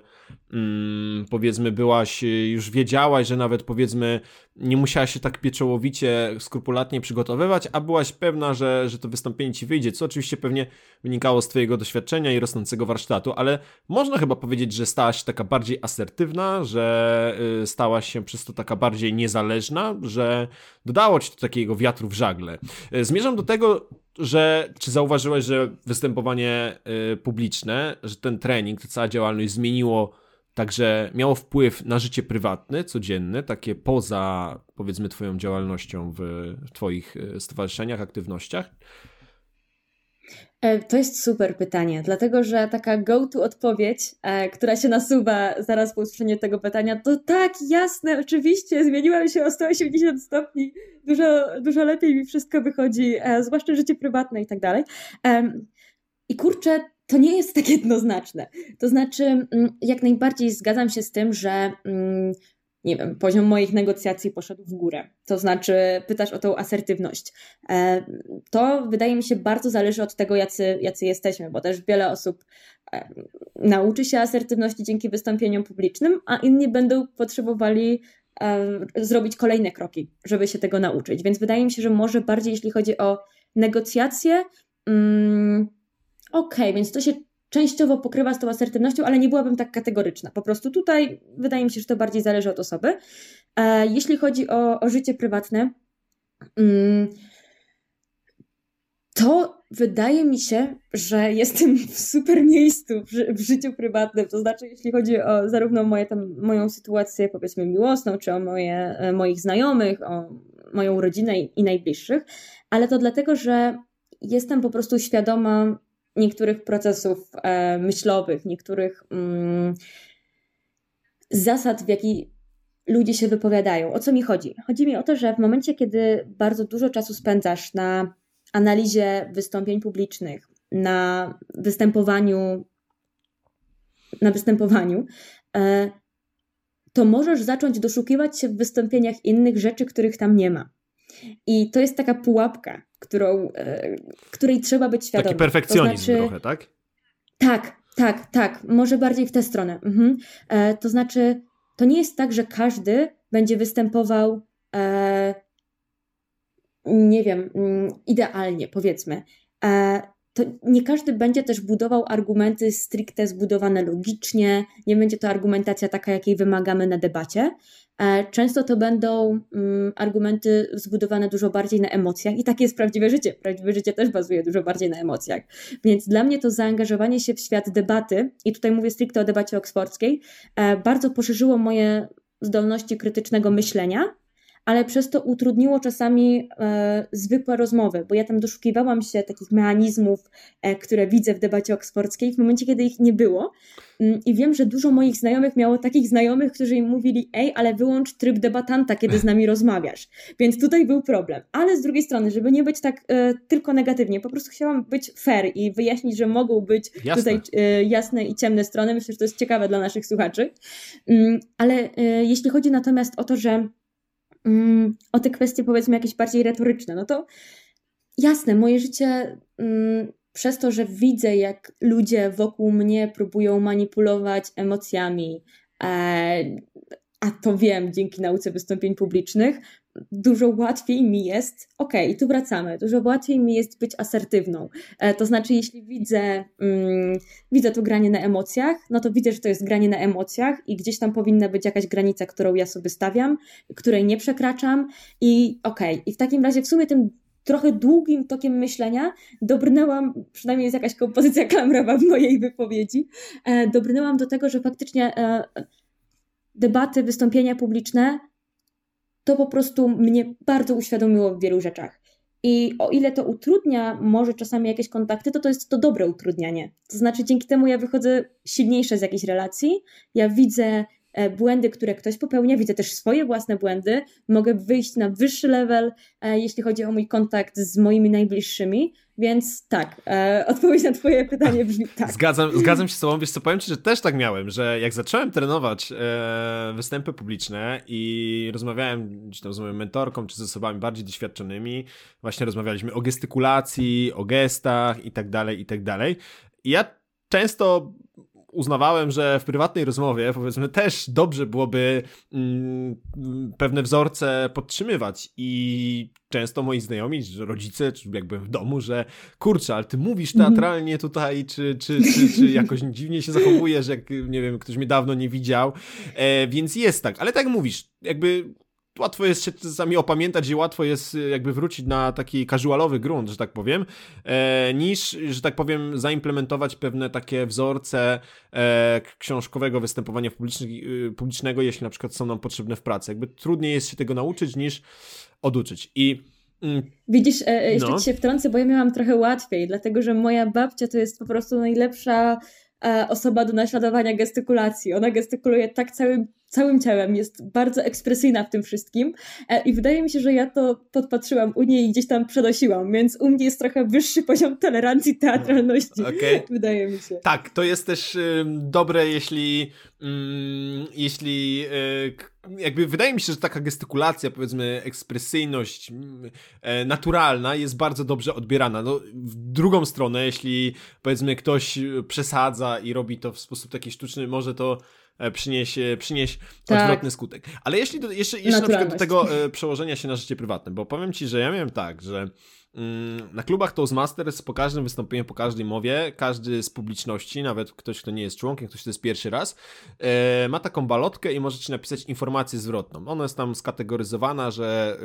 mm, powiedzmy byłaś, już wiedziałaś, że nawet powiedzmy nie musiałaś się tak pieczołowicie, skrupulatnie przygotowywać, a byłaś pewna, że, że to wystąpienie ci wyjdzie, co oczywiście pewnie wynikało z twojego doświadczenia i rosnącego warsztatu, ale można chyba powiedzieć, że stałaś taka bardziej asertywna, że stałaś się przez to taka bardziej niezależna, że dodało ci to takiego wiatru w żagle. Y, zmierzam do tego, że czy zauważyłeś, że występowanie y, publiczne, że ten trening, ta cała działalność zmieniło Także miało wpływ na życie prywatne, codzienne, takie poza, powiedzmy, Twoją działalnością w, w Twoich e, stowarzyszeniach, aktywnościach? E, to jest super pytanie, dlatego że taka go-to odpowiedź, e, która się nasuwa zaraz po usłyszeniu tego pytania, to tak, jasne, oczywiście, zmieniłam się o 180 stopni, dużo, dużo lepiej mi wszystko wychodzi, zwłaszcza życie prywatne i tak dalej. I kurczę, to nie jest tak jednoznaczne. To znaczy, mm, jak najbardziej zgadzam się z tym, że mm, nie wiem, poziom moich negocjacji poszedł w górę. To znaczy, pytasz o tą asertywność. E, to wydaje mi się bardzo zależy od tego, jacy, jacy jesteśmy, bo też wiele osób e, nauczy się asertywności dzięki wystąpieniom publicznym, a inni będą potrzebowali e, zrobić kolejne kroki, żeby się tego nauczyć. Więc wydaje mi się, że może bardziej, jeśli chodzi o negocjacje, mm, Okej, okay, więc to się częściowo pokrywa z tą asertywnością, ale nie byłabym tak kategoryczna. Po prostu tutaj wydaje mi się, że to bardziej zależy od osoby. E, jeśli chodzi o, o życie prywatne, mm, to wydaje mi się, że jestem w super miejscu w, życiu prywatnym. To znaczy, jeśli chodzi o zarówno moje, tam, moją sytuację, powiedzmy, miłosną, czy o moje, e, moich znajomych, o moją rodzinę i, i najbliższych, ale to dlatego, że jestem po prostu świadoma niektórych procesów e, myślowych, niektórych mm, zasad, w jaki ludzie się wypowiadają. O co mi chodzi? Chodzi mi o to, że w momencie, kiedy bardzo dużo czasu spędzasz na analizie wystąpień publicznych, na występowaniu, na występowaniu, e, to możesz zacząć doszukiwać się w wystąpieniach innych rzeczy, których tam nie ma. I to jest taka pułapka, którą, e, której trzeba być świadomym. Taki perfekcjonizm to znaczy, trochę, tak? Tak, tak, tak. Może bardziej w tę stronę. Mhm. E, to znaczy, to nie jest tak, że każdy będzie występował, e, nie wiem, mm, idealnie, powiedzmy. E, to nie każdy będzie też budował argumenty stricte zbudowane logicznie, nie będzie to argumentacja taka, jakiej wymagamy na debacie. E, często to będą mm, argumenty zbudowane dużo bardziej na emocjach i takie jest prawdziwe życie. Prawdziwe życie też bazuje dużo bardziej na emocjach. Więc dla mnie to zaangażowanie się w świat debaty, i tutaj mówię stricte o debacie oksfordzkiej, e, bardzo poszerzyło moje zdolności krytycznego myślenia ale przez to utrudniło czasami e, zwykłe rozmowy, bo ja tam doszukiwałam się takich mechanizmów, e, które widzę w debacie oksfordzkiej w momencie, kiedy ich nie było. Mm, I wiem, że dużo moich znajomych miało takich znajomych, którzy im mówili: Ej, ale wyłącz tryb debatanta, kiedy z nami rozmawiasz. Więc tutaj był problem. Ale z drugiej strony, żeby nie być tak e, tylko negatywnie, po prostu chciałam być fair i wyjaśnić, że mogą być Jasne. tutaj e, jasne i ciemne strony. Myślę, że to jest ciekawe dla naszych słuchaczy. Mm, ale e, jeśli chodzi natomiast o to, że mm, o te kwestie powiedzmy jakieś bardziej retoryczne, no to jasne, moje życie mm, przez to, że widzę, jak ludzie wokół mnie próbują manipulować emocjami, e, a to wiem dzięki nauce wystąpień publicznych, dużo łatwiej mi jest, okej, okay, tu wracamy, dużo łatwiej mi jest być asertywną. E, to znaczy, jeśli widzę, mm, widzę to granie na emocjach, no to widzę, że to jest granie na emocjach i gdzieś tam powinna być jakaś granica, którą ja sobie stawiam, której nie przekraczam i okej, okay. i w takim razie w sumie tym trochę długim tokiem myślenia dobrnęłam, przynajmniej jest jakaś kompozycja *laughs* klamrowa w mojej wypowiedzi, e, dobrnęłam do tego, że faktycznie e, debaty, wystąpienia publiczne to po prostu mnie bardzo uświadomiło w wielu rzeczach. I o ile to utrudnia może czasami jakieś kontakty, to to jest to dobre utrudnianie. To znaczy, dzięki temu ja wychodzę silniejsze z jakiejś relacji, ja widzę E, błędy, które ktoś popełnia, widzę też swoje własne błędy, mogę wyjść na wyższy level, e, jeśli chodzi o mój kontakt z moimi najbliższymi, więc tak, e, odpowiedź na twoje pytanie brzmi *laughs* tak. Zgadzam, zgadzam się z tobą, wiesz co, powiem ci, że też tak miałem, że jak zacząłem trenować e, występy publiczne i rozmawiałem gdzieś tam z moją mentorką, czy z osobami bardziej doświadczonymi, właśnie rozmawialiśmy o gestykulacji, o gestach i tak dalej, i tak dalej. I ja często uznawałem, że w prywatnej rozmowie, powiedzmy, też dobrze byłoby mm, pewne wzorce podtrzymywać. I często moi znajomi, rodzice, czy jakby w domu, że kurczę, ale ty mówisz mhm. teatralnie tutaj, czy, czy, czy, czy *laughs* jakoś dziwnie się zachowujesz, jak, nie wiem, ktoś mnie dawno nie widział, e, więc jest tak, ale tak mówisz, jakby łatwo jest się czasami opamiętać i łatwo jest y, jakby wrócić na taki casualowy grunt, że tak powiem, e, niż, że tak powiem, zaimplementować pewne takie wzorce e, książkowego występowania y, publicznego, jeśli na przykład są nam potrzebne w pracy. Jakby trudniej jest się tego nauczyć niż oduczyć. I mm, Widzisz, e, e, jeszcze no. ci się wtrącę, bo ja miałam trochę łatwiej, dlatego że moja babcia to jest po prostu najlepsza osoba do naśladowania gestykulacji. Ona gestykuluje tak całym, całym ciałem, jest bardzo ekspresyjna w tym wszystkim e, i wydaje mi się, że ja to podpatrzyłam u niej i gdzieś tam przenosiłam, więc u mnie jest trochę wyższy poziom tolerancji teatralności. Okay. Wydaje mi się. Tak, to jest też y, dobre, jeśli y, jeśli y, jakby wydaje mi się, że taka gestykulacja, powiedzmy, ekspresyjność e, naturalna jest bardzo dobrze odbierana. No, w drugą stronę, jeśli powiedzmy ktoś przesadza i robi to w sposób taki sztuczny, może to przynieść, przynieść tak. odwrotny skutek. Ale jeśli do, jeszcze, jeszcze na przykład do tego e, przełożenia się na życie prywatne, bo powiem ci, że ja miałem tak, że Mm, na klubach Toastmasters po każdym wystąpieniu, po każdej mowie, każdy z publiczności, nawet ktoś, kto nie jest członkiem, ktoś, kto jest pierwszy raz, e, ma taką balotkę i możecie napisać informację zwrotną. Ona jest tam skategoryzowana, że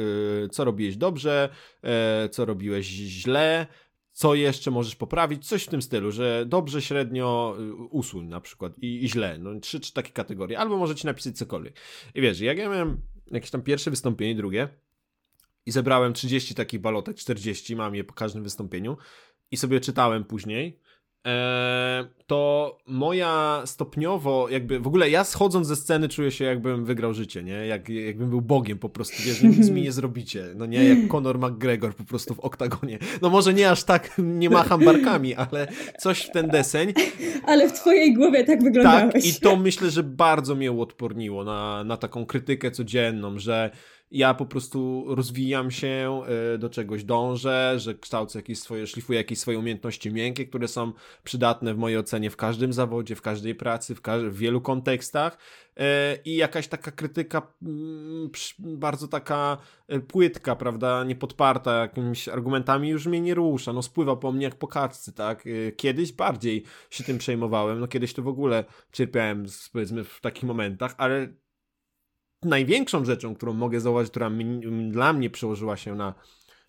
e, co robiłeś dobrze, e, co robiłeś źle, co jeszcze możesz poprawić, coś w tym stylu, że dobrze, średnio y, usuń na przykład i, i źle, no trzy, trzy takie kategorie, albo możecie napisać cokolwiek. I wiesz, jak ja miałem jakieś tam pierwsze wystąpienie, drugie, i zebrałem 30 takich balotek, 40, mam je po każdym wystąpieniu i sobie czytałem później, to moja stopniowo, jakby w ogóle ja schodząc ze sceny czuję się jakbym wygrał życie, nie? Jak, jakbym był Bogiem po prostu, wiesz, nic mi nie zrobicie, no nie, jak Conor McGregor po prostu w oktagonie. No może nie aż tak, nie macham barkami, ale coś w ten deseń. Ale w twojej głowie tak wyglądałeś. Tak, i to myślę, że bardzo mnie uodporniło na, na taką krytykę codzienną, że ja po prostu rozwijam się, e, do czegoś dążę, że kształcę jakieś swoje, szlifuję jakieś swoje umiejętności miękkie, które są przydatne w mojej ocenie w każdym zawodzie, w każdej pracy, w, każ w wielu kontekstach. E, i jakaś taka krytyka mm, bardzo taka e, płytka, prawda, niepodparta jakimiś argumentami już mnie nie rusza, no spływa po mnie jak po tak, kiedyś bardziej się tym przejmowałem, no kiedyś to w ogóle cierpiałem, powiedzmy, w takich momentach, ale największą rzeczą, którą mogę zauważyć, która mi, dla mnie przełożyła się na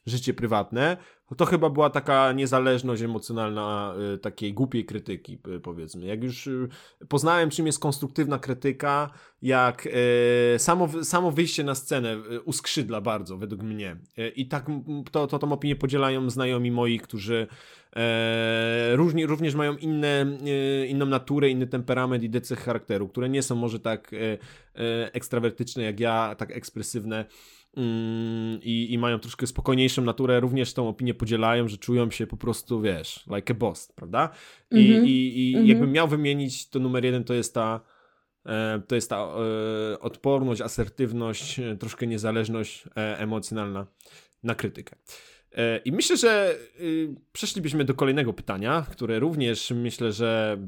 życie prywatne, to chyba była taka niezależność emocjonalna y, takiej głupiej krytyki, powiedzmy. Jak już y, poznałem, czym jest konstruktywna krytyka, jak y, samo, samo wyjście na scenę uskrzydla bardzo, według mnie. I tak to, to tą opinię podzielają znajomi moi, którzy e, różni, również mają inne, inną naturę, inny temperament i decech charakteru, które nie są może tak ekstrawertyczne jak ja, tak ekspresywne. Mm, i, i mają troszkę spokojniejszą naturę, również tą opinię podzielają, że czują się po prostu, wiesz, like a boss, prawda? I, mm -hmm. i, i mm -hmm. jakbym miał wymienić, to numer jeden to jest ta e, to jest ta e, odporność, asertywność, e, troszkę niezależność emocjonalna na krytykę. I myślę, że y, przeszlibyśmy do kolejnego pytania, które również myślę, że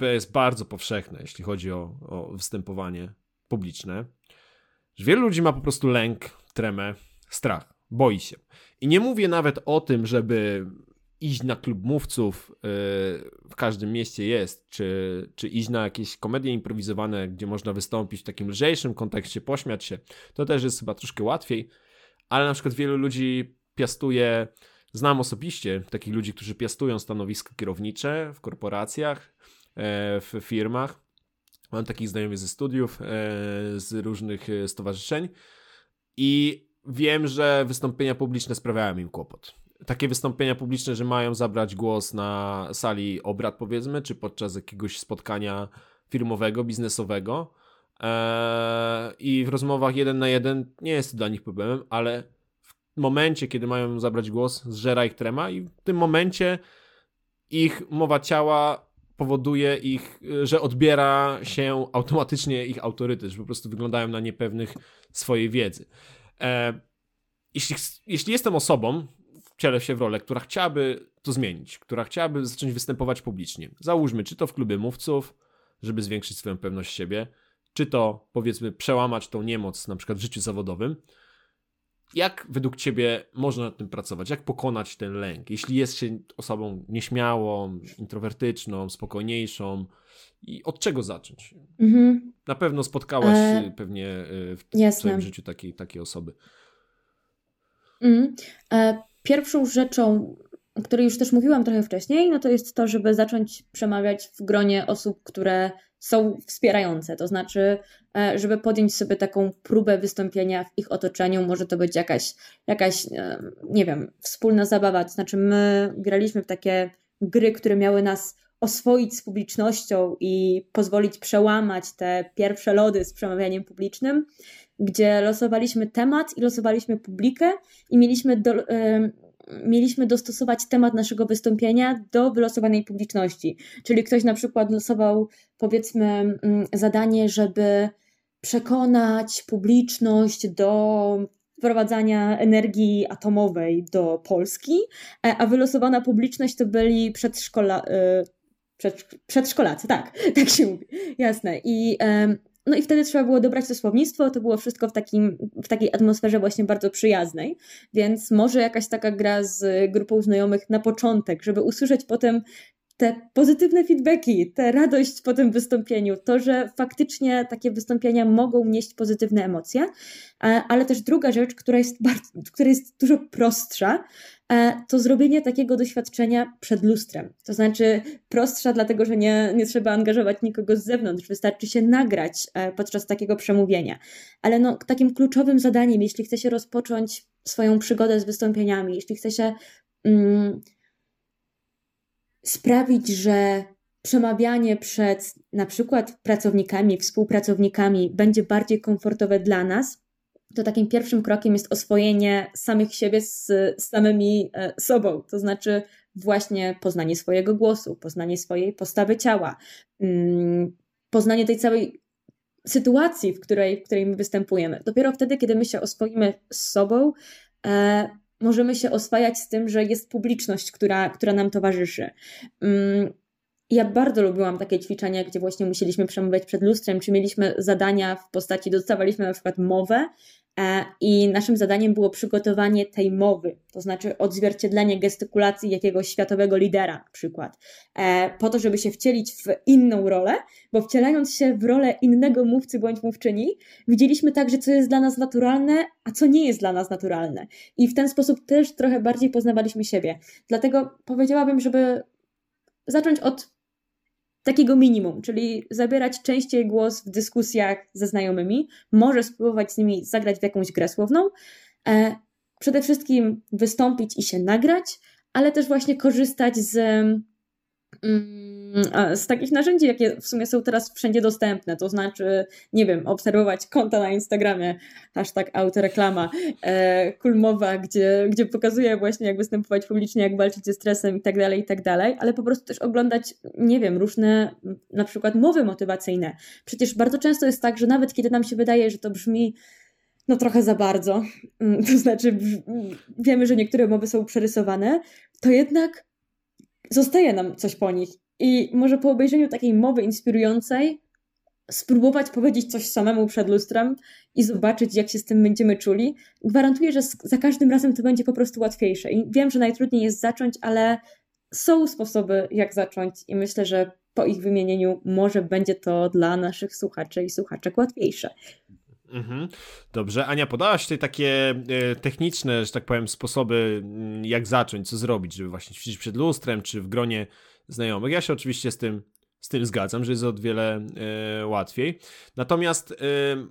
jest bardzo powszechne, jeśli chodzi o, o występowanie publiczne. Że wielu ludzi ma po prostu lęk tremę, strach, boi się. I nie mówię nawet o tym, żeby iść na klub mówców yy, w każdym mieście jest, czy, czy iść na jakieś komedie improwizowane, gdzie można wystąpić w takim lżejszym kontekście, pośmiać się. To też jest chyba troszkę łatwiej, ale na przykład wielu ludzi piastuję, znam osobiście takich ludzi, którzy piastują stanowiska kierownicze w korporacjach, w firmach. Mam takich znajomych ze studiów, z różnych stowarzyszeń i wiem, że wystąpienia publiczne sprawiają im kłopot. Takie wystąpienia publiczne, że mają zabrać głos na sali obrad, powiedzmy, czy podczas jakiegoś spotkania firmowego, biznesowego. Eee, I w rozmowach jeden na jeden nie jest to dla nich problemem, ale w momencie, kiedy mają zabrać głos, zżera ich trema, i w tym momencie ich mowa ciała powoduje ich, że odbiera się automatycznie ich autorytet, że po prostu wyglądają na niepewnych swojej wiedzy. E, jeśli, jeśli jestem osobą, wcielę się w rolę, która chciałaby to zmienić, która chciałaby zacząć występować publicznie, załóżmy, czy to w klubie mówców, żeby zwiększyć swoją pewność siebie, czy to powiedzmy przełamać tą niemoc na przykład w życiu zawodowym, jak według Ciebie można nad tym pracować? Jak pokonać ten lęk? Jeśli jest się osobą nieśmiałą, introwertyczną, spokojniejszą, i od czego zacząć? Mhm. Na pewno spotkałaś e... pewnie e, w Jasne. swoim życiu takiej, takiej osoby. Mhm. E, pierwszą rzeczą, o której już też mówiłam trochę wcześniej, no to jest to, żeby zacząć przemawiać w gronie osób, które są wspierające, to znaczy, e, żeby podjąć sobie taką próbę wystąpienia w ich otoczeniu, może to być jakaś, jakaś e, nie wiem, wspólna zabawa, to znaczy my graliśmy w takie gry, które miały nas oswoić z publicznością i pozwolić przełamać te pierwsze lody z przemawianiem publicznym, gdzie losowaliśmy temat i losowaliśmy publikę i mieliśmy do, mieliśmy dostosować temat naszego wystąpienia do wylosowanej publiczności. Czyli ktoś na przykład losował, powiedzmy, mm, zadanie, żeby przekonać publiczność do wprowadzania energii atomowej do Polski, e, a wylosowana publiczność to byli przedszkola, e, przed, przedszkolacy, tak, *laughs* tak się mówi, jasne. I no i wtedy trzeba było dobrać to słownictwo, to było wszystko w, takim, w takiej atmosferze właśnie bardzo przyjaznej, więc może jakaś taka gra z grupą znajomych na początek, żeby usłyszeć potem te pozytywne feedbacki, tę radość po tym wystąpieniu, to, że faktycznie takie wystąpienia mogą nieść pozytywne emocje, e, ale też druga rzecz, która jest, bardzo, która jest dużo prostsza, e, to zrobienie takiego doświadczenia przed lustrem. To znaczy prostsza, dlatego że nie, nie trzeba angażować nikogo z zewnątrz, wystarczy się nagrać e, podczas takiego przemówienia. Ale no, takim kluczowym zadaniem, jeśli chce się rozpocząć swoją przygodę z wystąpieniami, jeśli chce się. Mm, sprawić, że przemawianie przed na przykład pracownikami, współpracownikami będzie bardziej komfortowe dla nas, to takim pierwszym krokiem jest oswojenie samych siebie z, samymi e, sobą, to znaczy właśnie poznanie swojego głosu, poznanie swojej postawy ciała, mm, poznanie tej całej sytuacji, w której, w której my występujemy. Dopiero wtedy, kiedy my się oswoimy z sobą, e, możemy się oswajać z tym, że jest publiczność, która, która nam towarzyszy. Mm, ja bardzo lubiłam takie ćwiczenia, gdzie właśnie musieliśmy przemawiać przed lustrem, czy mieliśmy zadania w postaci, dostawaliśmy na przykład mowę I naszym zadaniem było przygotowanie tej mowy, to znaczy odzwierciedlenie gestykulacji jakiegoś światowego lidera, na przykład, e, po to, żeby się wcielić w inną rolę, bo wcielając się w rolę innego mówcy bądź mówczyni, widzieliśmy także, co jest dla nas naturalne, a co nie jest dla nas naturalne. I w ten sposób też trochę bardziej poznawaliśmy siebie. Dlatego powiedziałabym, żeby zacząć od takiego minimum, czyli zabierać częściej głos w dyskusjach ze znajomymi, może spróbować z nimi zagrać w jakąś grę słowną, e, przede wszystkim wystąpić i się nagrać, ale też właśnie korzystać z Mm, z takich narzędzi, jakie w sumie są teraz wszędzie dostępne, to znaczy, nie wiem, obserwować konta na Instagramie, hashtag autoreklama, e, kulmowa, gdzie, gdzie pokazuje właśnie, jak występować publicznie, jak walczyć ze stresem i tak dalej, i tak dalej, ale po prostu też oglądać, nie wiem, różne na przykład mowy motywacyjne. Przecież bardzo często jest tak, że nawet kiedy nam się wydaje, że to brzmi no trochę za bardzo, mm, to znaczy wiemy, że niektóre mowy są przerysowane, to jednak zostaje nam coś po nich. I może po obejrzeniu takiej mowy inspirującej spróbować powiedzieć coś samemu przed lustrem i zobaczyć, jak się z tym będziemy czuli. Gwarantuję, że za każdym razem to będzie po prostu łatwiejsze. I wiem, że najtrudniej jest zacząć, ale są sposoby, jak zacząć, i myślę, że po ich wymienieniu może będzie to dla naszych słuchaczy i słuchaczek łatwiejsze. Mhm. Dobrze, Ania, podałaś tutaj takie e, techniczne, że tak powiem, sposoby, mm, jak zacząć, co zrobić, żeby właśnie ćwiczyć przed lustrem, czy w gronie znajomych. Ja się oczywiście z tym, z tym zgadzam, że jest o wiele e, łatwiej. Natomiast e,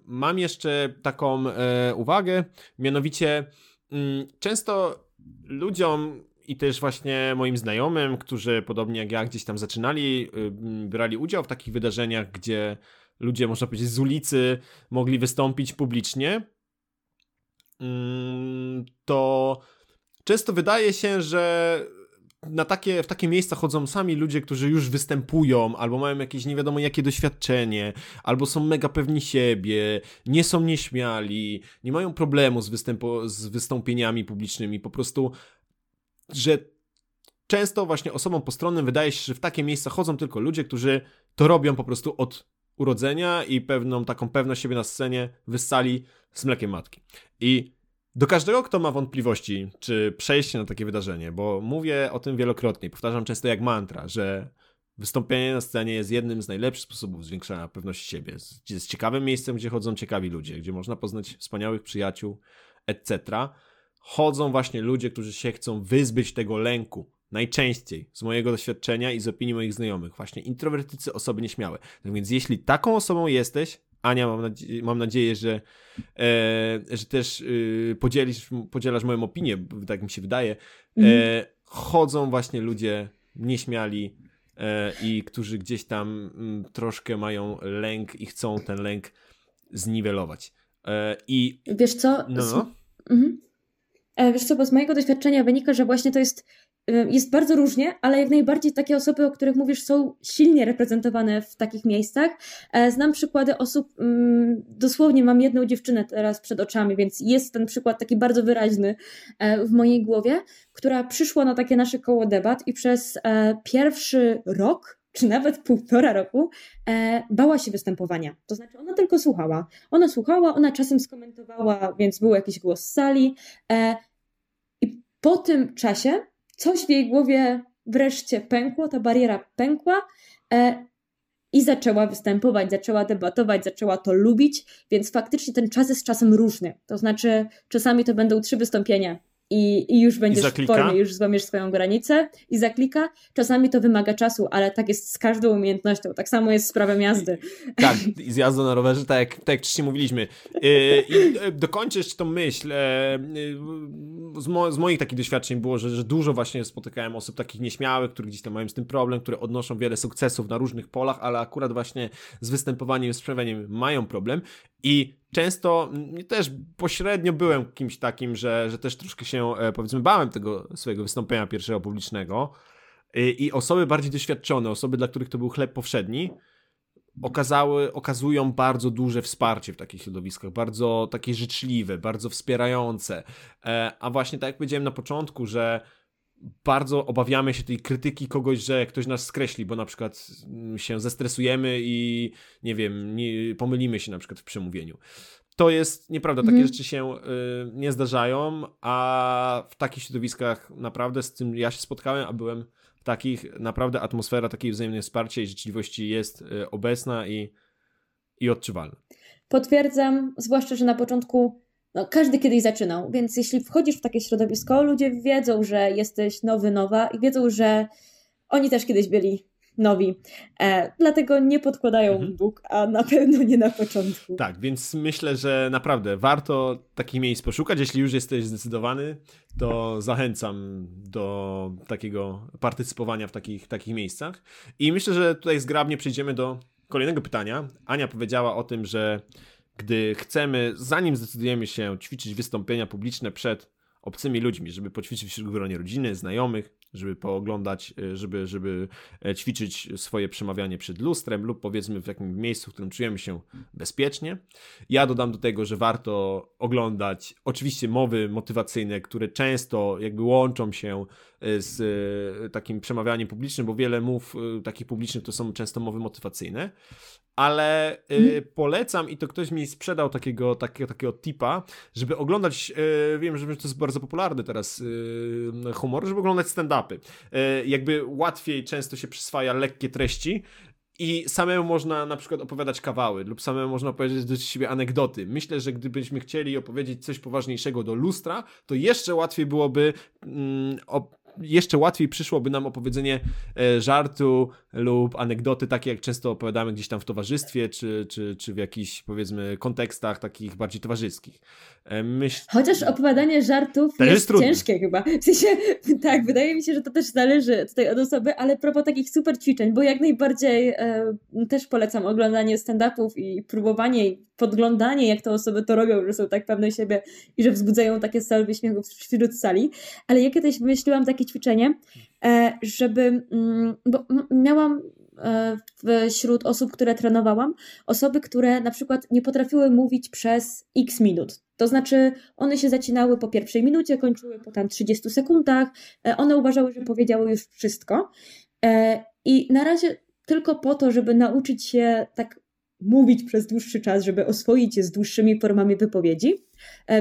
mam jeszcze taką e, uwagę, mianowicie mm, często ludziom i też właśnie moim znajomym, którzy podobnie jak ja gdzieś tam zaczynali, y, brali udział w takich wydarzeniach, gdzie ludzie, można powiedzieć, z ulicy mogli wystąpić publicznie, mm, to często wydaje się, że na takie, w takie miejsca chodzą sami ludzie, którzy już występują, albo mają jakieś nie wiadomo jakie doświadczenie, albo są mega pewni siebie, nie są nieśmiali, nie mają problemu z, występo, z wystąpieniami publicznymi, po prostu, że często właśnie osobom postronnym wydaje się, że w takie miejsca chodzą tylko ludzie, którzy to robią po prostu od urodzenia i pewną taką pewność siebie na scenie wyssali z mlekiem matki. I do każdego, kto ma wątpliwości, czy przejście na takie wydarzenie, bo mówię o tym wielokrotnie, powtarzam często jak mantra, że wystąpienie na scenie jest jednym z najlepszych sposobów zwiększania pewności siebie. Jest ciekawym miejscem, gdzie chodzą ciekawi ludzie, gdzie można poznać wspaniałych przyjaciół, etc. Chodzą właśnie ludzie, którzy się chcą wyzbyć tego lęku, najczęściej z mojego doświadczenia i z opinii moich znajomych, właśnie introwertycy, osoby nieśmiałe. Tak więc jeśli taką osobą jesteś, Ania, mam, nadzie mam nadzieję, że, e, że też e, podzielisz, podzielasz moją opinię, tak mi się wydaje. E, mhm. chodzą właśnie ludzie nieśmiali e, i którzy gdzieś tam m, mm, troszkę mają lęk i chcą ten lęk zniwelować. E, I wiesz co? No, no. Mhm. E, wiesz co, bo z mojego doświadczenia wynika, że właśnie to jest jest bardzo różnie, ale jak najbardziej takie osoby, o których mówisz, są silnie reprezentowane w takich miejscach. E, znam przykłady osób, mm, dosłownie mam jedną dziewczynę teraz przed oczami, więc jest ten przykład taki bardzo wyraźny e, w mojej głowie, która przyszła na takie nasze koło debat i przez e, pierwszy rok czy nawet półtora roku, bała się występowania. To znaczy, ona tylko słuchała. Ona słuchała, ona czasem skomentowała, więc był jakiś głos z sali. I po tym czasie coś w jej głowie wreszcie pękło, ta bariera pękła e, i zaczęła występować, zaczęła debatować, zaczęła to lubić, więc faktycznie ten czas jest czasem różny. To znaczy, czasami to będą trzy wystąpienia i, i już będziesz I w formie, już złamiesz swoją granicę i zaklika. Czasami to wymaga czasu, ale tak jest z każdą umiejętnością. Tak samo jest z prawem jazdy. Tak, i z jazdą na rowerze, tak jak, tak jak wcześniej mówiliśmy. Yy, I e, dokończysz tą myśl. E, z, mo z, moich takich doświadczeń było, że, że dużo właśnie spotykałem osób takich nieśmiałych, które gdzieś tam mają z tym problem, które odnoszą wiele sukcesów na różnych polach, ale akurat właśnie z występowaniem, z przejawieniem mają problem. I często też pośrednio byłem kimś takim, że, że też troszkę się e, powiedzmy bałem tego swojego wystąpienia pierwszego publicznego i, i osoby bardziej doświadczone, osoby dla których to był chleb powszedni, okazały, okazują bardzo duże wsparcie w takich środowiskach, bardzo takie życzliwe, bardzo wspierające. E, a właśnie tak jak powiedziałem na początku, że bardzo obawiamy się tej krytyki kogoś, że ktoś nas skreśli, bo na przykład się zestresujemy i nie wiem, nie, pomylimy się na przykład w przemówieniu. To jest nieprawda, takie mm. rzeczy się y, nie zdarzają, a w takich środowiskach naprawdę z tym ja się spotkałem, a byłem w takich, naprawdę atmosfera takiej wzajemnej wsparcia i życzliwości jest y, obecna i, i odczuwalna. Potwierdzam, zwłaszcza, że na początku no, każdy kiedyś zaczynał, więc jeśli wchodzisz w takie środowisko, ludzie wiedzą, że jesteś nowy, nowa i wiedzą, że oni też kiedyś byli nowi. E, dlatego nie podkładają mhm. Bóg, a na pewno nie na początku. Tak, więc myślę, że naprawdę warto takich miejsc poszukać. Jeśli już jesteś zdecydowany, to zachęcam do takiego partycypowania w takich, takich miejscach. I myślę, że tutaj zgrabnie przejdziemy do kolejnego pytania. Ania powiedziała o tym, że gdy chcemy, zanim zdecydujemy się ćwiczyć wystąpienia publiczne przed obcymi ludźmi, żeby poćwiczyć w gronie rodziny, znajomych, żeby pooglądać, e, żeby, żeby e, ćwiczyć swoje przemawianie przed lustrem lub powiedzmy w jakimś miejscu, w którym czujemy się bezpiecznie. Ja dodam do tego, że warto oglądać oczywiście mowy motywacyjne, które często jakby łączą się e, z takim przemawianiem publicznym, bo wiele mów takich publicznych to są często mowy motywacyjne, ale y, polecam i to ktoś mi sprzedał takiego, takiego, takiego tipa, żeby oglądać, y, wiem, że to jest bardzo popularny teraz y, humor, żeby oglądać stand-upy. Y, jakby łatwiej często się przyswaja lekkie treści i samemu można na przykład opowiadać kawały, lub samemu można opowiedzieć do siebie anegdoty. Myślę, że gdybyśmy chcieli opowiedzieć coś poważniejszego do lustra, to jeszcze łatwiej byłoby mm, jeszcze łatwiej przyszłoby nam opowiedzenie e, żartu lub anegdoty, takie jak często opowiadamy gdzieś tam w towarzystwie, czy, czy, czy w jakichś powiedzmy kontekstach takich bardziej towarzyskich. E, myśl... Chociaż opowiadanie żartów też jest, jest ciężkie chyba. W sensie, *laughs* tak, wydaje mi się, że to też zależy tutaj od osoby, ale propos takich super ćwiczeń, bo jak najbardziej e, też polecam oglądanie stand-upów i próbowanie podglądanie, jak te osoby to robią, że są tak pewne siebie i że wzbudzają takie salwy śmiechu wśród sali. Ale ja kiedyś wymyśliłam takie ćwiczenie, e, żeby, mm, bo miałam e, wśród osób, które trenowałam, osoby, które na przykład nie potrafiły mówić przez x minut. To znaczy, one się zacinały po pierwszej minucie, kończyły po tam 30 sekundach, e, one uważały, że powiedziały już wszystko. I na razie tylko po to, żeby nauczyć się tak mówić przez dłuższy czas, żeby oswoić się z dłuższymi formami wypowiedzi,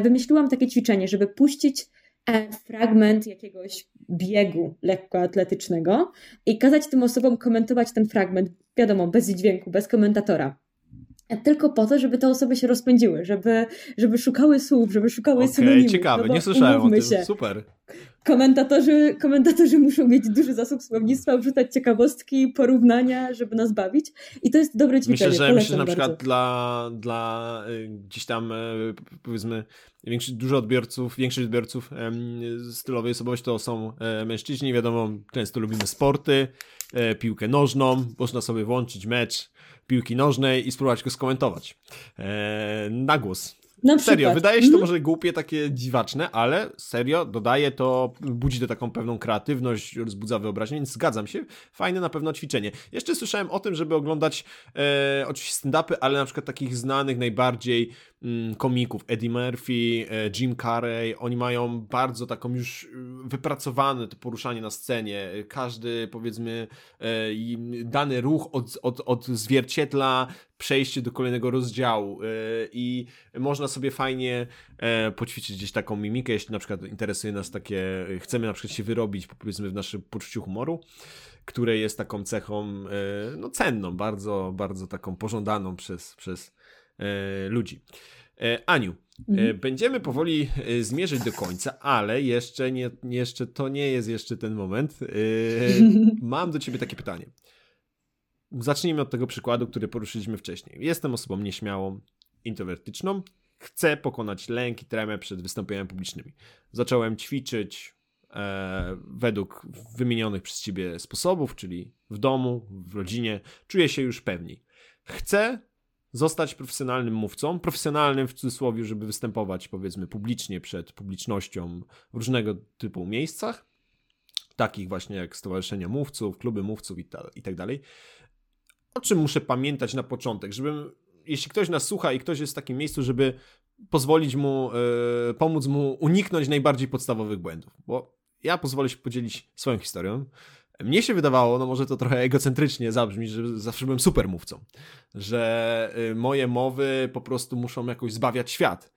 wymyśliłam takie ćwiczenie, żeby puścić E, fragment jakiegoś biegu lekkoatletycznego i kazać tym osobom komentować ten fragment, wiadomo, bez dźwięku, bez komentatora tylko po to, żeby te osoby się rozpędziły, żeby, żeby szukały słów, żeby szukały okay, synonimów. ciekawe, no nie słyszałem o tym, się. super. Komentatorzy, komentatorzy muszą mieć duży zasób słownictwa, wrzucać ciekawostki, porównania, żeby nas bawić i to jest dobre ćwiczenie. Myślę, że, myślę, że na przykład dla, dla y, gdzieś tam y, powiedzmy większość, dużo odbiorców, większość odbiorców stylowej osobowości to są e, mężczyźni, wiadomo, często lubimy sporty, e, piłkę nożną, można sobie włączyć mecz piłki nożnej i spróbować go skomentować. Eee, na głos. Na serio, wydaje się to mhm. może głupie, takie dziwaczne, ale serio, dodaje to, budzi to taką pewną kreatywność, rozbudza wyobraźnię, więc zgadzam się. Fajne na pewno ćwiczenie. Jeszcze słyszałem o tym, żeby oglądać e, oczywiście stand-upy, ale na przykład takich znanych najbardziej komików, Eddie Murphy, e, Jim Carrey, oni mają bardzo taką już wypracowane to poruszanie na scenie. Każdy, powiedzmy, e, dany ruch od, od, odzwierciedla przejście do kolejnego rozdziału e, i można sobie fajnie poćwiczyć gdzieś taką mimikę, jeśli na przykład interesuje nas takie, chcemy na przykład się wyrobić powiedzmy w naszym poczuciu humoru, które jest taką cechą no cenną, bardzo, bardzo taką pożądaną przez, przez ludzi. Aniu, mhm. będziemy powoli zmierzyć do końca, ale jeszcze, nie, jeszcze to nie jest jeszcze ten moment. *laughs* Mam do ciebie takie pytanie. Zacznijmy od tego przykładu, który poruszyliśmy wcześniej. Jestem osobą nieśmiałą, introwertyczną. Chcę pokonać lęk i tremę przed wystąpieniami publicznymi. Zacząłem ćwiczyć e, według wymienionych przez ciebie sposobów, czyli w domu, w rodzinie. Czuję się już pewniej. Chcę zostać profesjonalnym mówcą, profesjonalnym w cudzysłowie, żeby występować powiedzmy publicznie przed publicznością w różnego typu miejscach, takich właśnie jak stowarzyszenia mówców, kluby mówców i, ta, i tak dalej o czym muszę pamiętać na początek, żebym, jeśli ktoś nas słucha i ktoś jest w takim miejscu, żeby pozwolić mu, yy, pomóc mu uniknąć najbardziej podstawowych błędów, bo ja pozwolę się podzielić swoją historią. Mnie się wydawało, no może to trochę egocentrycznie zabrzmi, że zawsze byłem super mówcą, że yy, moje mowy po prostu muszą jakoś zbawiać świat,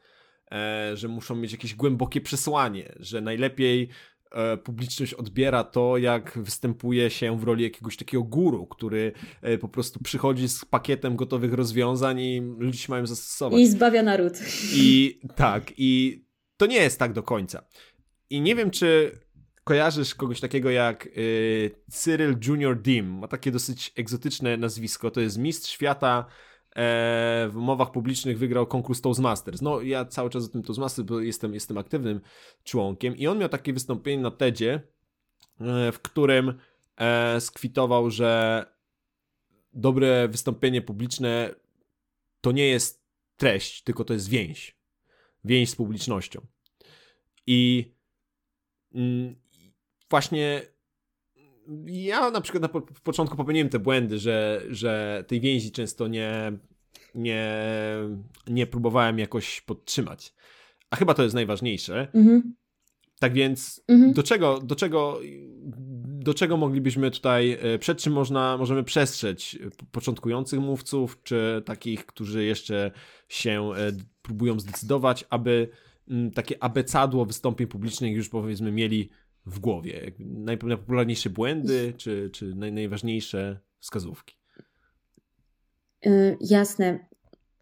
yy, że muszą mieć jakieś głębokie przesłanie, że najlepiej E, publiczność odbiera to, jak występuje się w roli jakiegoś takiego guru, który e, po prostu przychodzi z pakietem gotowych rozwiązań i ludzie się mają zastosować. I zbawia naród. I tak, i to nie jest tak do końca. I nie wiem, czy kojarzysz kogoś takiego jak y, Cyril Junior Dim. Ma takie dosyć egzotyczne nazwisko. To jest mistrz świata E, w umowach publicznych wygrał konkurs Toastmasters. No ja cały czas o tym Toastmasters, bo jestem, jestem aktywnym członkiem i on miał takie wystąpienie na TEDzie, e, w którym e, skwitował, że dobre wystąpienie publiczne to nie jest treść, tylko to jest więź. Więź z publicznością. I mm, właśnie ja na przykład na po, początku popełniłem te błędy, że, że tej więzi często nie, nie, nie próbowałem jakoś podtrzymać. A chyba to jest najważniejsze. Mhm. Tak więc mhm. do czego, do czego, do czego moglibyśmy tutaj, e, przed czym można, możemy przestrzec początkujących mówców, czy takich, którzy jeszcze się e, próbują zdecydować, aby takie abecadło wystąpień publicznych już powiedzmy mieli w głowie? Najpopularniejsze błędy, czy, czy naj, najważniejsze wskazówki? Yy, jasne.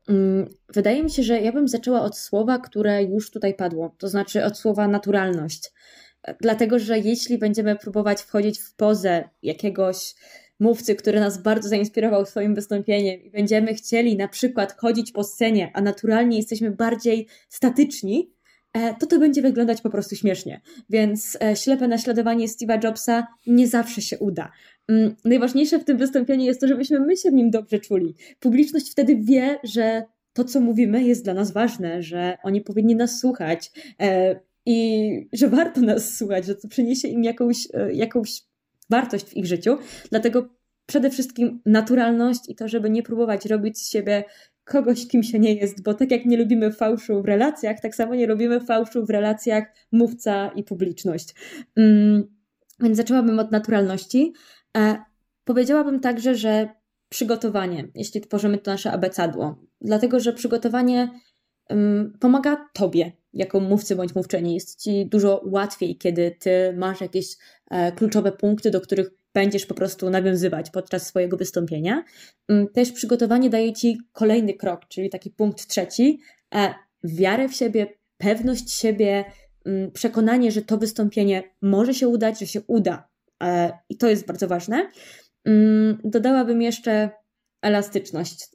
Yy, wydaje mi się, że ja bym zaczęła od słowa, które już tutaj padło, to znaczy od słowa naturalność. Dlatego, że jeśli będziemy próbować wchodzić w pozę jakiegoś mówcy, który nas bardzo zainspirował swoim wystąpieniem i będziemy chcieli na przykład chodzić po scenie, a naturalnie jesteśmy bardziej statyczni, to to będzie wyglądać po prostu śmiesznie. Więc e, ślepe naśladowanie Steve'a Jobsa nie zawsze się uda. Mm, najważniejsze w tym wystąpieniu jest to, żebyśmy my się w nim dobrze czuli. Publiczność wtedy wie, że to, co mówimy, jest dla nas ważne, że oni powinni nas słuchać e, i że warto nas słuchać, że to przyniesie im jakąś, jakąś wartość w ich życiu. Dlatego przede wszystkim naturalność i to, żeby nie próbować robić z siebie kogoś, kim się nie jest, bo tak jak nie lubimy fałszu w relacjach, tak samo nie lubimy fałszu w relacjach mówca i publiczność. Mm, więc zaczęłabym od naturalności. E, powiedziałabym także, że przygotowanie, jeśli tworzymy to nasze abecadło, dlatego że przygotowanie um, pomaga tobie, jako mówcy bądź mówczyni. Jest ci dużo łatwiej, kiedy ty masz jakieś e, kluczowe punkty, do których będziesz po prostu nawiązywać podczas swojego wystąpienia. Mm, też przygotowanie daje ci kolejny krok, czyli taki punkt trzeci, e, wiarę w siebie, pewność siebie, mm, przekonanie, że to wystąpienie może się udać, że się uda. E, I to jest bardzo ważne. Mm, dodałabym jeszcze elastyczność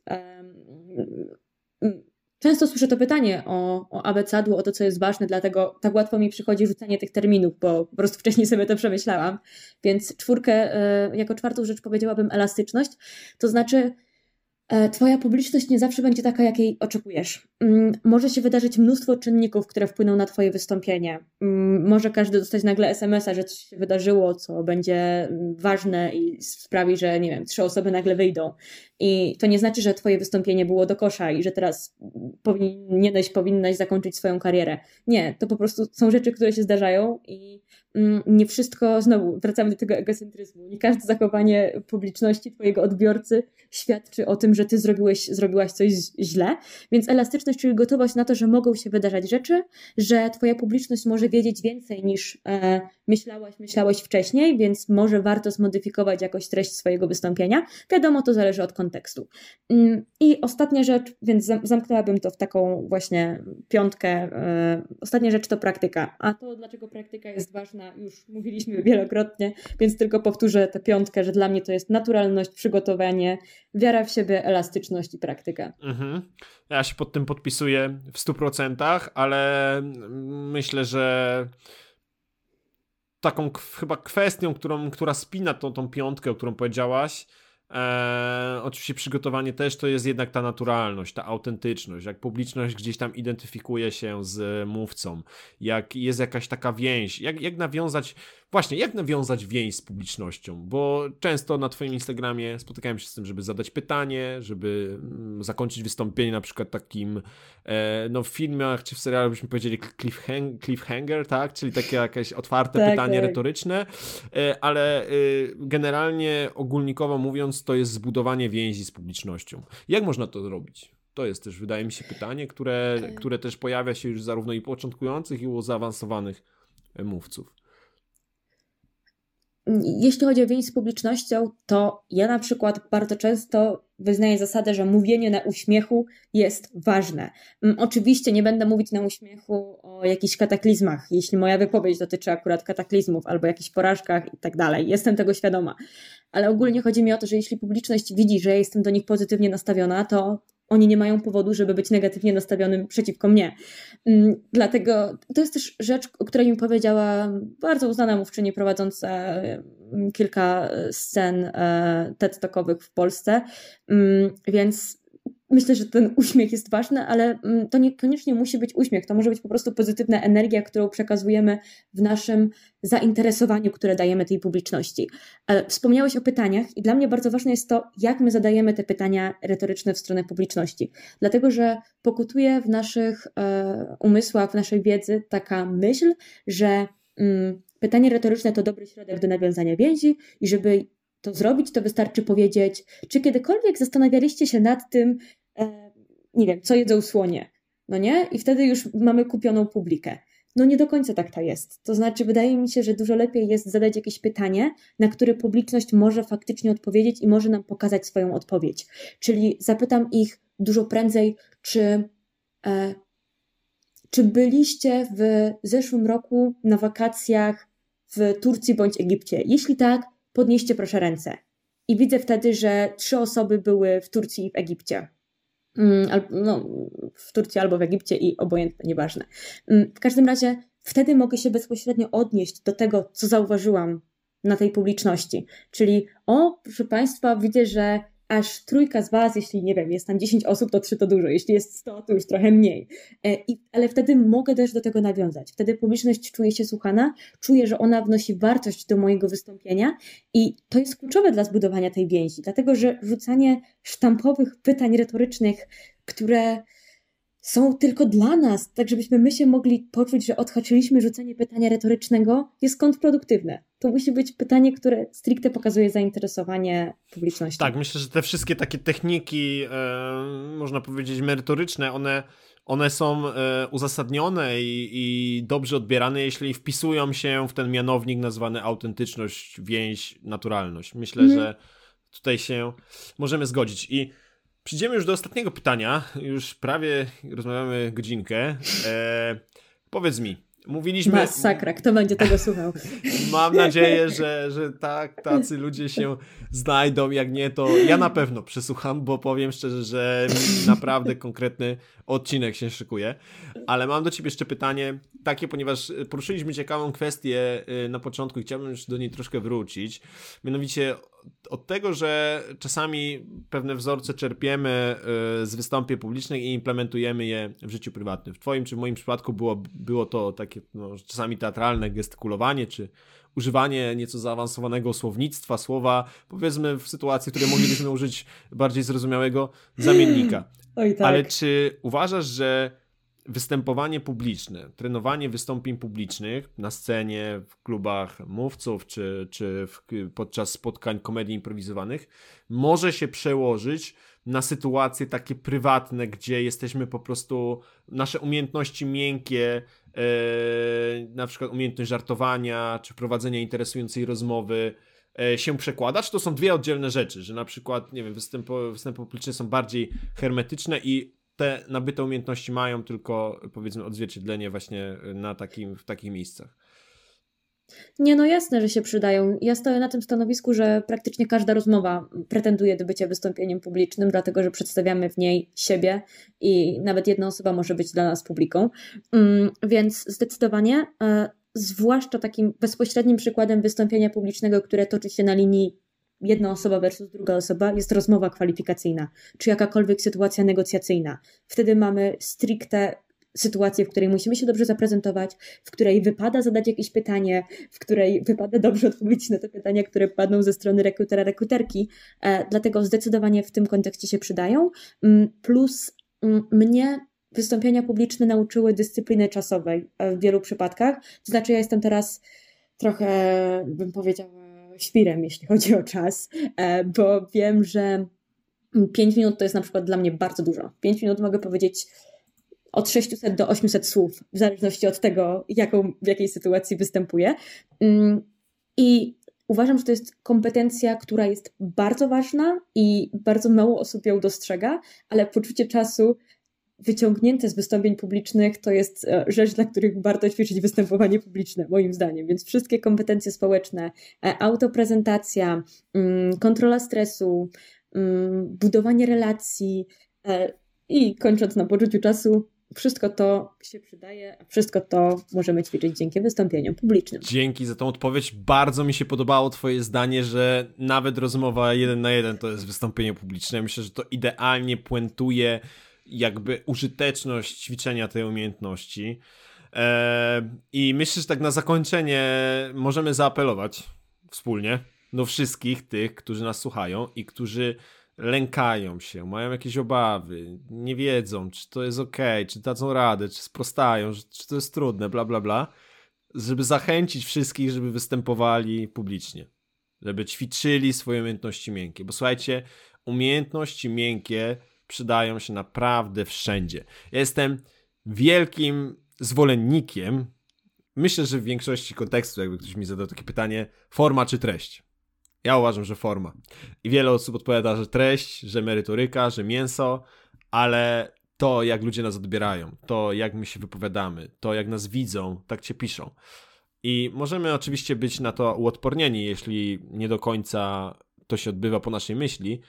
Często słyszę to pytanie o, o abecadło, o to, co jest ważne, dlatego tak łatwo mi przychodzi rzucanie tych terminów, bo po prostu wcześniej sobie to przemyślałam. Więc czwórkę, y, jako czwartą rzecz powiedziałabym elastyczność, to znaczy E, twoja publiczność nie zawsze będzie taka, jakiej oczekujesz. Mm, może się wydarzyć mnóstwo czynników, które wpłyną na Twoje wystąpienie. Mm, może każdy dostać nagle SMS-a, że coś się wydarzyło, co będzie mm, ważne i sprawi, że nie wiem, trzy osoby nagle wyjdą. I to nie znaczy, że Twoje wystąpienie było do kosza i że teraz powinieneś, powinnaś zakończyć swoją karierę. Nie, to po prostu są rzeczy, które się zdarzają i nie wszystko, znowu wracamy do tego egocentryzmu. Nie każde zachowanie publiczności Twojego odbiorcy świadczy o tym, że ty zrobiłeś, zrobiłaś coś źle. Więc elastyczność, czyli gotowość na to, że mogą się wydarzać rzeczy, że twoja publiczność może wiedzieć więcej niż e, myślałaś, myślałeś wcześniej, więc może warto zmodyfikować jakoś treść swojego wystąpienia. Wiadomo, to zależy od kontekstu. Mm, I ostatnia rzecz, więc zamknęłabym to w taką właśnie piątkę. E, ostatnia rzecz to praktyka. A to, dlaczego praktyka jest ważna, już mówiliśmy wielokrotnie, więc tylko powtórzę tę piątkę, że dla mnie to jest naturalność, przygotowanie, wiara w siebie, elastyczność i praktyka. Mhm. Ja się pod tym podpisuję w 100%, ale myślę, że taką chyba kwestią, którą, która spina tą, tą piątkę, o którą powiedziałaś, Eee, oczywiście przygotowanie też to jest jednak ta naturalność, ta autentyczność, jak publiczność gdzieś tam identyfikuje się z mówcą, jak jest jakaś taka więź, jak, jak nawiązać Właśnie, jak nawiązać więź z publicznością? Bo często na Twoim Instagramie spotykałem się z tym, żeby zadać pytanie, żeby mm, zakończyć wystąpienie na przykład takim, e, no w filmach czy w serialu byśmy powiedzieli cliffhang cliffhanger, tak? Czyli takie jakieś otwarte *laughs* tak, pytanie tak. retoryczne, e, ale e, generalnie ogólnikowo mówiąc, to jest zbudowanie więzi z publicznością. Jak można to zrobić? To jest też, wydaje mi się, pytanie, które, które też pojawia się już zarówno i początkujących, i u zaawansowanych mówców jeśli chodzi o więź z publicznością, to ja na przykład bardzo często wyznaję zasadę, że mówienie na uśmiechu jest ważne. Mm, oczywiście nie będę mówić na uśmiechu o jakichś kataklizmach, jeśli moja wypowiedź dotyczy akurat kataklizmów albo jakichś porażkach i tak dalej. Jestem tego świadoma. Ale ogólnie chodzi mi o to, że jeśli publiczność widzi, że ja jestem do nich pozytywnie nastawiona, to oni nie mają powodu, żeby być negatywnie nastawionym przeciwko mnie. Mm, dlatego to jest też rzecz, o której mi powiedziała bardzo uznana mówczyni prowadząca mm, kilka scen e, TED Talkowych w Polsce. Mm, więc Myślę, że ten uśmiech jest ważny, ale mm, to niekoniecznie musi być uśmiech. To może być po prostu pozytywna energia, którą przekazujemy w naszym zainteresowaniu, które dajemy tej publiczności. E, wspomniałeś o pytaniach, i dla mnie bardzo ważne jest to, jak my zadajemy te pytania retoryczne w stronę publiczności. Dlatego, że pokutuje w naszych e, umysłach, w naszej wiedzy taka myśl, że mm, pytanie retoryczne to dobry środek do nawiązania więzi i żeby to zrobić, to wystarczy powiedzieć, czy kiedykolwiek zastanawialiście się nad tym, e, nie wiem, co jedzą słonie, no nie? I wtedy już mamy kupioną publikę. no nie do końca tak to jest. To znaczy, wydaje mi się, że dużo lepiej jest zadać jakieś pytanie, na które publiczność może faktycznie odpowiedzieć i może nam pokazać swoją odpowiedź. Czyli zapytam ich dużo prędzej, czy, e, czy byliście w zeszłym roku na wakacjach w Turcji bądź Egipcie? Jeśli tak, podnieście proszę ręce. I widzę wtedy, że trzy osoby były w Turcji i w Egipcie. Mm, no, w Turcji albo w Egipcie i obojętne, nieważne. Mm, w każdym razie wtedy mogę się bezpośrednio odnieść do tego, co zauważyłam na tej publiczności. Czyli, o, proszę Państwa, widzę, że aż trójka z Was, jeśli nie wiem, jest tam 10 osób, to trzy to dużo, jeśli jest 100, to już trochę mniej. E, I, ale wtedy mogę też do tego nawiązać. Wtedy publiczność czuje się słuchana, czuje, że ona wnosi wartość do mojego wystąpienia i to jest kluczowe dla zbudowania tej więzi, dlatego że rzucanie sztampowych pytań retorycznych, które są tylko dla nas, tak żebyśmy my się mogli poczuć, że odhaczyliśmy rzucenie pytania retorycznego, jest kontrproduktywne. To musi być pytanie, które stricte pokazuje zainteresowanie publiczności. Tak, myślę, że te wszystkie takie techniki, e, można powiedzieć, merytoryczne, one, one są e, uzasadnione i, i, dobrze odbierane, jeśli wpisują się w ten mianownik nazwany autentyczność, więź, naturalność. Myślę, mm. że tutaj się możemy zgodzić. I Przyjdziemy już do ostatniego pytania. Już prawie rozmawiamy godzinkę. E, powiedz mi, mówiliśmy... Masakra, kto będzie tego słuchał? *laughs* Mam nadzieję, że, że tak, tacy ludzie się znajdą. Jak nie, to ja na pewno przesłucham, bo powiem szczerze, że naprawdę konkretny odcinek się szykuje. Ale mam do ciebie jeszcze pytanie takie, ponieważ poruszyliśmy ciekawą kwestię y, na początku i chciałbym już do niej troszkę wrócić. Mianowicie od tego, że czasami pewne wzorce czerpiemy y, z wystąpień publicznych i implementujemy je w życiu prywatnym. W Twoim czy w moim przypadku było, było to takie no, czasami teatralne gestykulowanie, czy używanie nieco zaawansowanego słownictwa, słowa, powiedzmy w sytuacji, w której moglibyśmy użyć bardziej zrozumiałego zamiennika. Oj, tak. Ale czy uważasz, że występowanie publiczne, trenowanie wystąpień publicznych na scenie, w klubach mówców czy, czy w, podczas spotkań komedii improwizowanych może się przełożyć na sytuacje takie prywatne, gdzie jesteśmy po prostu, nasze umiejętności miękkie, yy, na przykład umiejętność żartowania czy prowadzenia interesującej rozmowy, się przekłada, czy to są dwie oddzielne rzeczy, że na przykład, nie wiem, występy, występy publiczne są bardziej hermetyczne i te nabyte umiejętności mają tylko powiedzmy odzwierciedlenie właśnie na takim, w takich miejscach. Nie, no jasne, że się przydają. Ja stoję na tym stanowisku, że praktycznie każda rozmowa pretenduje do bycia wystąpieniem publicznym, dlatego że przedstawiamy w niej siebie i nawet jedna osoba może być dla nas publiką. Mm, więc zdecydowanie, e, zwłaszcza takim bezpośrednim przykładem wystąpienia publicznego, które toczy się na linii jedna osoba versus druga osoba, jest rozmowa kwalifikacyjna, czy jakakolwiek sytuacja negocjacyjna. Wtedy mamy stricte sytuację, w której musimy się dobrze zaprezentować, w której wypada zadać jakieś pytanie, w której wypada dobrze *laughs* odpowiedzieć na te pytania, które padną ze strony rekrutera, rekruterki. E, dlatego zdecydowanie w tym kontekście się przydają. Mm, plus mm, mnie wystąpienia publiczne nauczyły dyscypliny czasowej e, w wielu przypadkach. To znaczy, ja jestem teraz trochę, bym powiedziała, świrem, jeśli chodzi o czas, e, bo wiem, że 5 minut to jest na przykład dla mnie bardzo dużo. 5 minut mogę powiedzieć od 600 do 800 słów, w zależności od tego, jaką, w jakiej sytuacji występuję. Mm, I uważam, że to jest kompetencja, która jest bardzo ważna i bardzo mało osób ją dostrzega, ale poczucie czasu wyciągnięte z wystąpień publicznych to jest e, rzecz, dla których warto ćwiczyć występowanie publiczne, moim zdaniem. Więc wszystkie kompetencje społeczne, e, autoprezentacja, mm, kontrola stresu, mm, budowanie relacji e, i kończąc na poczuciu czasu, wszystko to się przydaje, a wszystko to możemy ćwiczyć dzięki wystąpieniom publicznym. Dzięki za tą odpowiedź. Bardzo mi się podobało Twoje zdanie, że nawet rozmowa jeden na jeden to jest wystąpienie publiczne. Myślę, że to idealnie puentuje jakby użyteczność ćwiczenia tej umiejętności. E, I myślę, że tak na zakończenie możemy zaapelować wspólnie do wszystkich tych, którzy nas słuchają i którzy lękają się, mają jakieś obawy, nie wiedzą, czy to jest ok, czy dadzą radę, czy sprostają, czy to jest trudne, bla, bla, bla, żeby zachęcić wszystkich, żeby występowali publicznie, żeby ćwiczyli swoje umiejętności miękkie, bo słuchajcie, umiejętności miękkie przydają się naprawdę wszędzie. Ja jestem wielkim zwolennikiem myślę, że w większości kontekstu, jakby ktoś mi zadał takie pytanie, forma czy treść? Ja uważam, że forma. I wiele osób odpowiada, że treść, że merytoryka, że mięso, ale to, jak ludzie nas odbierają, to, jak my się wypowiadamy, to, jak nas widzą, tak cię piszą. I możemy oczywiście być na to uodpornieni, jeśli nie do końca to się odbywa po naszej myśli,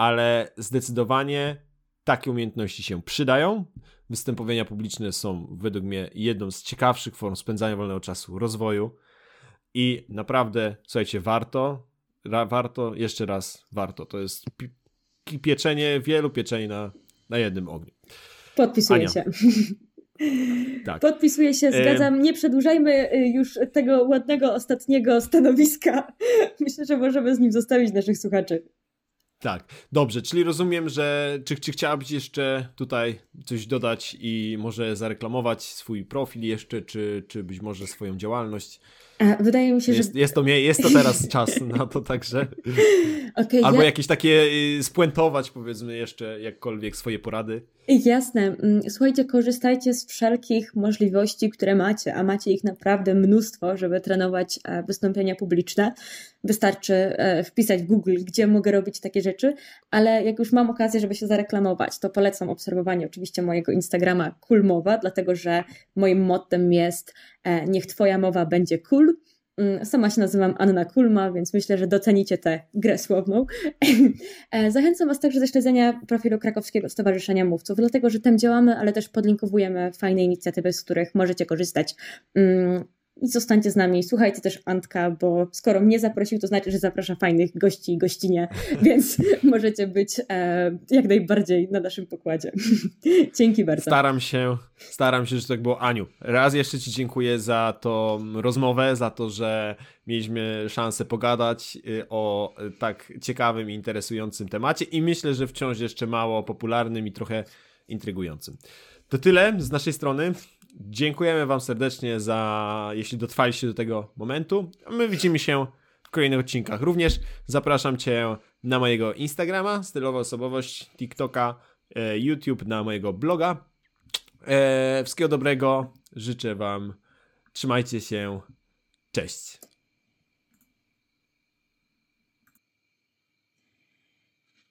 ale zdecydowanie takie umiejętności się przydają. Występowania publiczne są według mnie jedną z ciekawszych form spędzania wolnego czasu, rozwoju i naprawdę, słuchajcie, warto, warto, jeszcze raz warto. To jest pi pieczenie, wielu pieczeń na, na jednym ogniu. Podpisuję Ania. się. *laughs* Tak. Podpisuję się, zgadzam. Nie przedłużajmy y, już tego ładnego ostatniego stanowiska. *laughs* Myślę, że możemy z nim zostawić naszych słuchaczy. Tak, dobrze, czyli rozumiem, że czy, czy chciałabyś jeszcze tutaj coś dodać i może zareklamować swój profil jeszcze, czy, czy być może swoją działalność? Wydaje mi się, że... Jest to, jest to teraz *laughs* czas na to także. Okay, Albo ja... jakieś takie y, spuentować powiedzmy jeszcze jakkolwiek swoje porady. Jasne. Mm, słuchajcie, korzystajcie z wszelkich możliwości, które macie, a macie ich naprawdę mnóstwo, żeby trenować e, wystąpienia publiczne. Wystarczy e, wpisać w Google, gdzie mogę robić takie rzeczy, ale jak już mam okazję, żeby się zareklamować, to polecam obserwowanie oczywiście mojego Instagrama Kulmowa, dlatego że moim mottem jest e, niech Twoja mowa będzie cool sama się nazywam Anna Kulma, więc myślę, że docenicie tę grę słowną. *laughs* E, zachęcam Was także do śledzenia profilu Krakowskiego Stowarzyszenia Mówców, dlatego że tam działamy, ale też podlinkowujemy fajne inicjatywy, z których możecie korzystać. I zostańcie z nami. Słuchajcie też Antka, bo skoro mnie zaprosił, to znaczy, że zaprasza fajnych gości i gościnie, *laughs* więc *laughs* możecie być e, jak najbardziej na naszym pokładzie. *laughs* Dzięki bardzo. Staram się, staram się, że tak było. Aniu, raz jeszcze Ci dziękuję za tą rozmowę, za to, że mieliśmy szansę pogadać y, o tak ciekawym i interesującym temacie i myślę, że wciąż jeszcze mało popularnym i trochę intrygującym. To tyle z naszej strony. Dziękujemy Wam serdecznie za, jeśli dotrwaliście do tego momentu. My widzimy się w kolejnych odcinkach. Również zapraszam Cię na mojego Instagrama, stylowa osobowość, TikToka, e, YouTube, na mojego bloga. E, wszystkiego dobrego. Życzę Wam. Trzymajcie się. Cześć.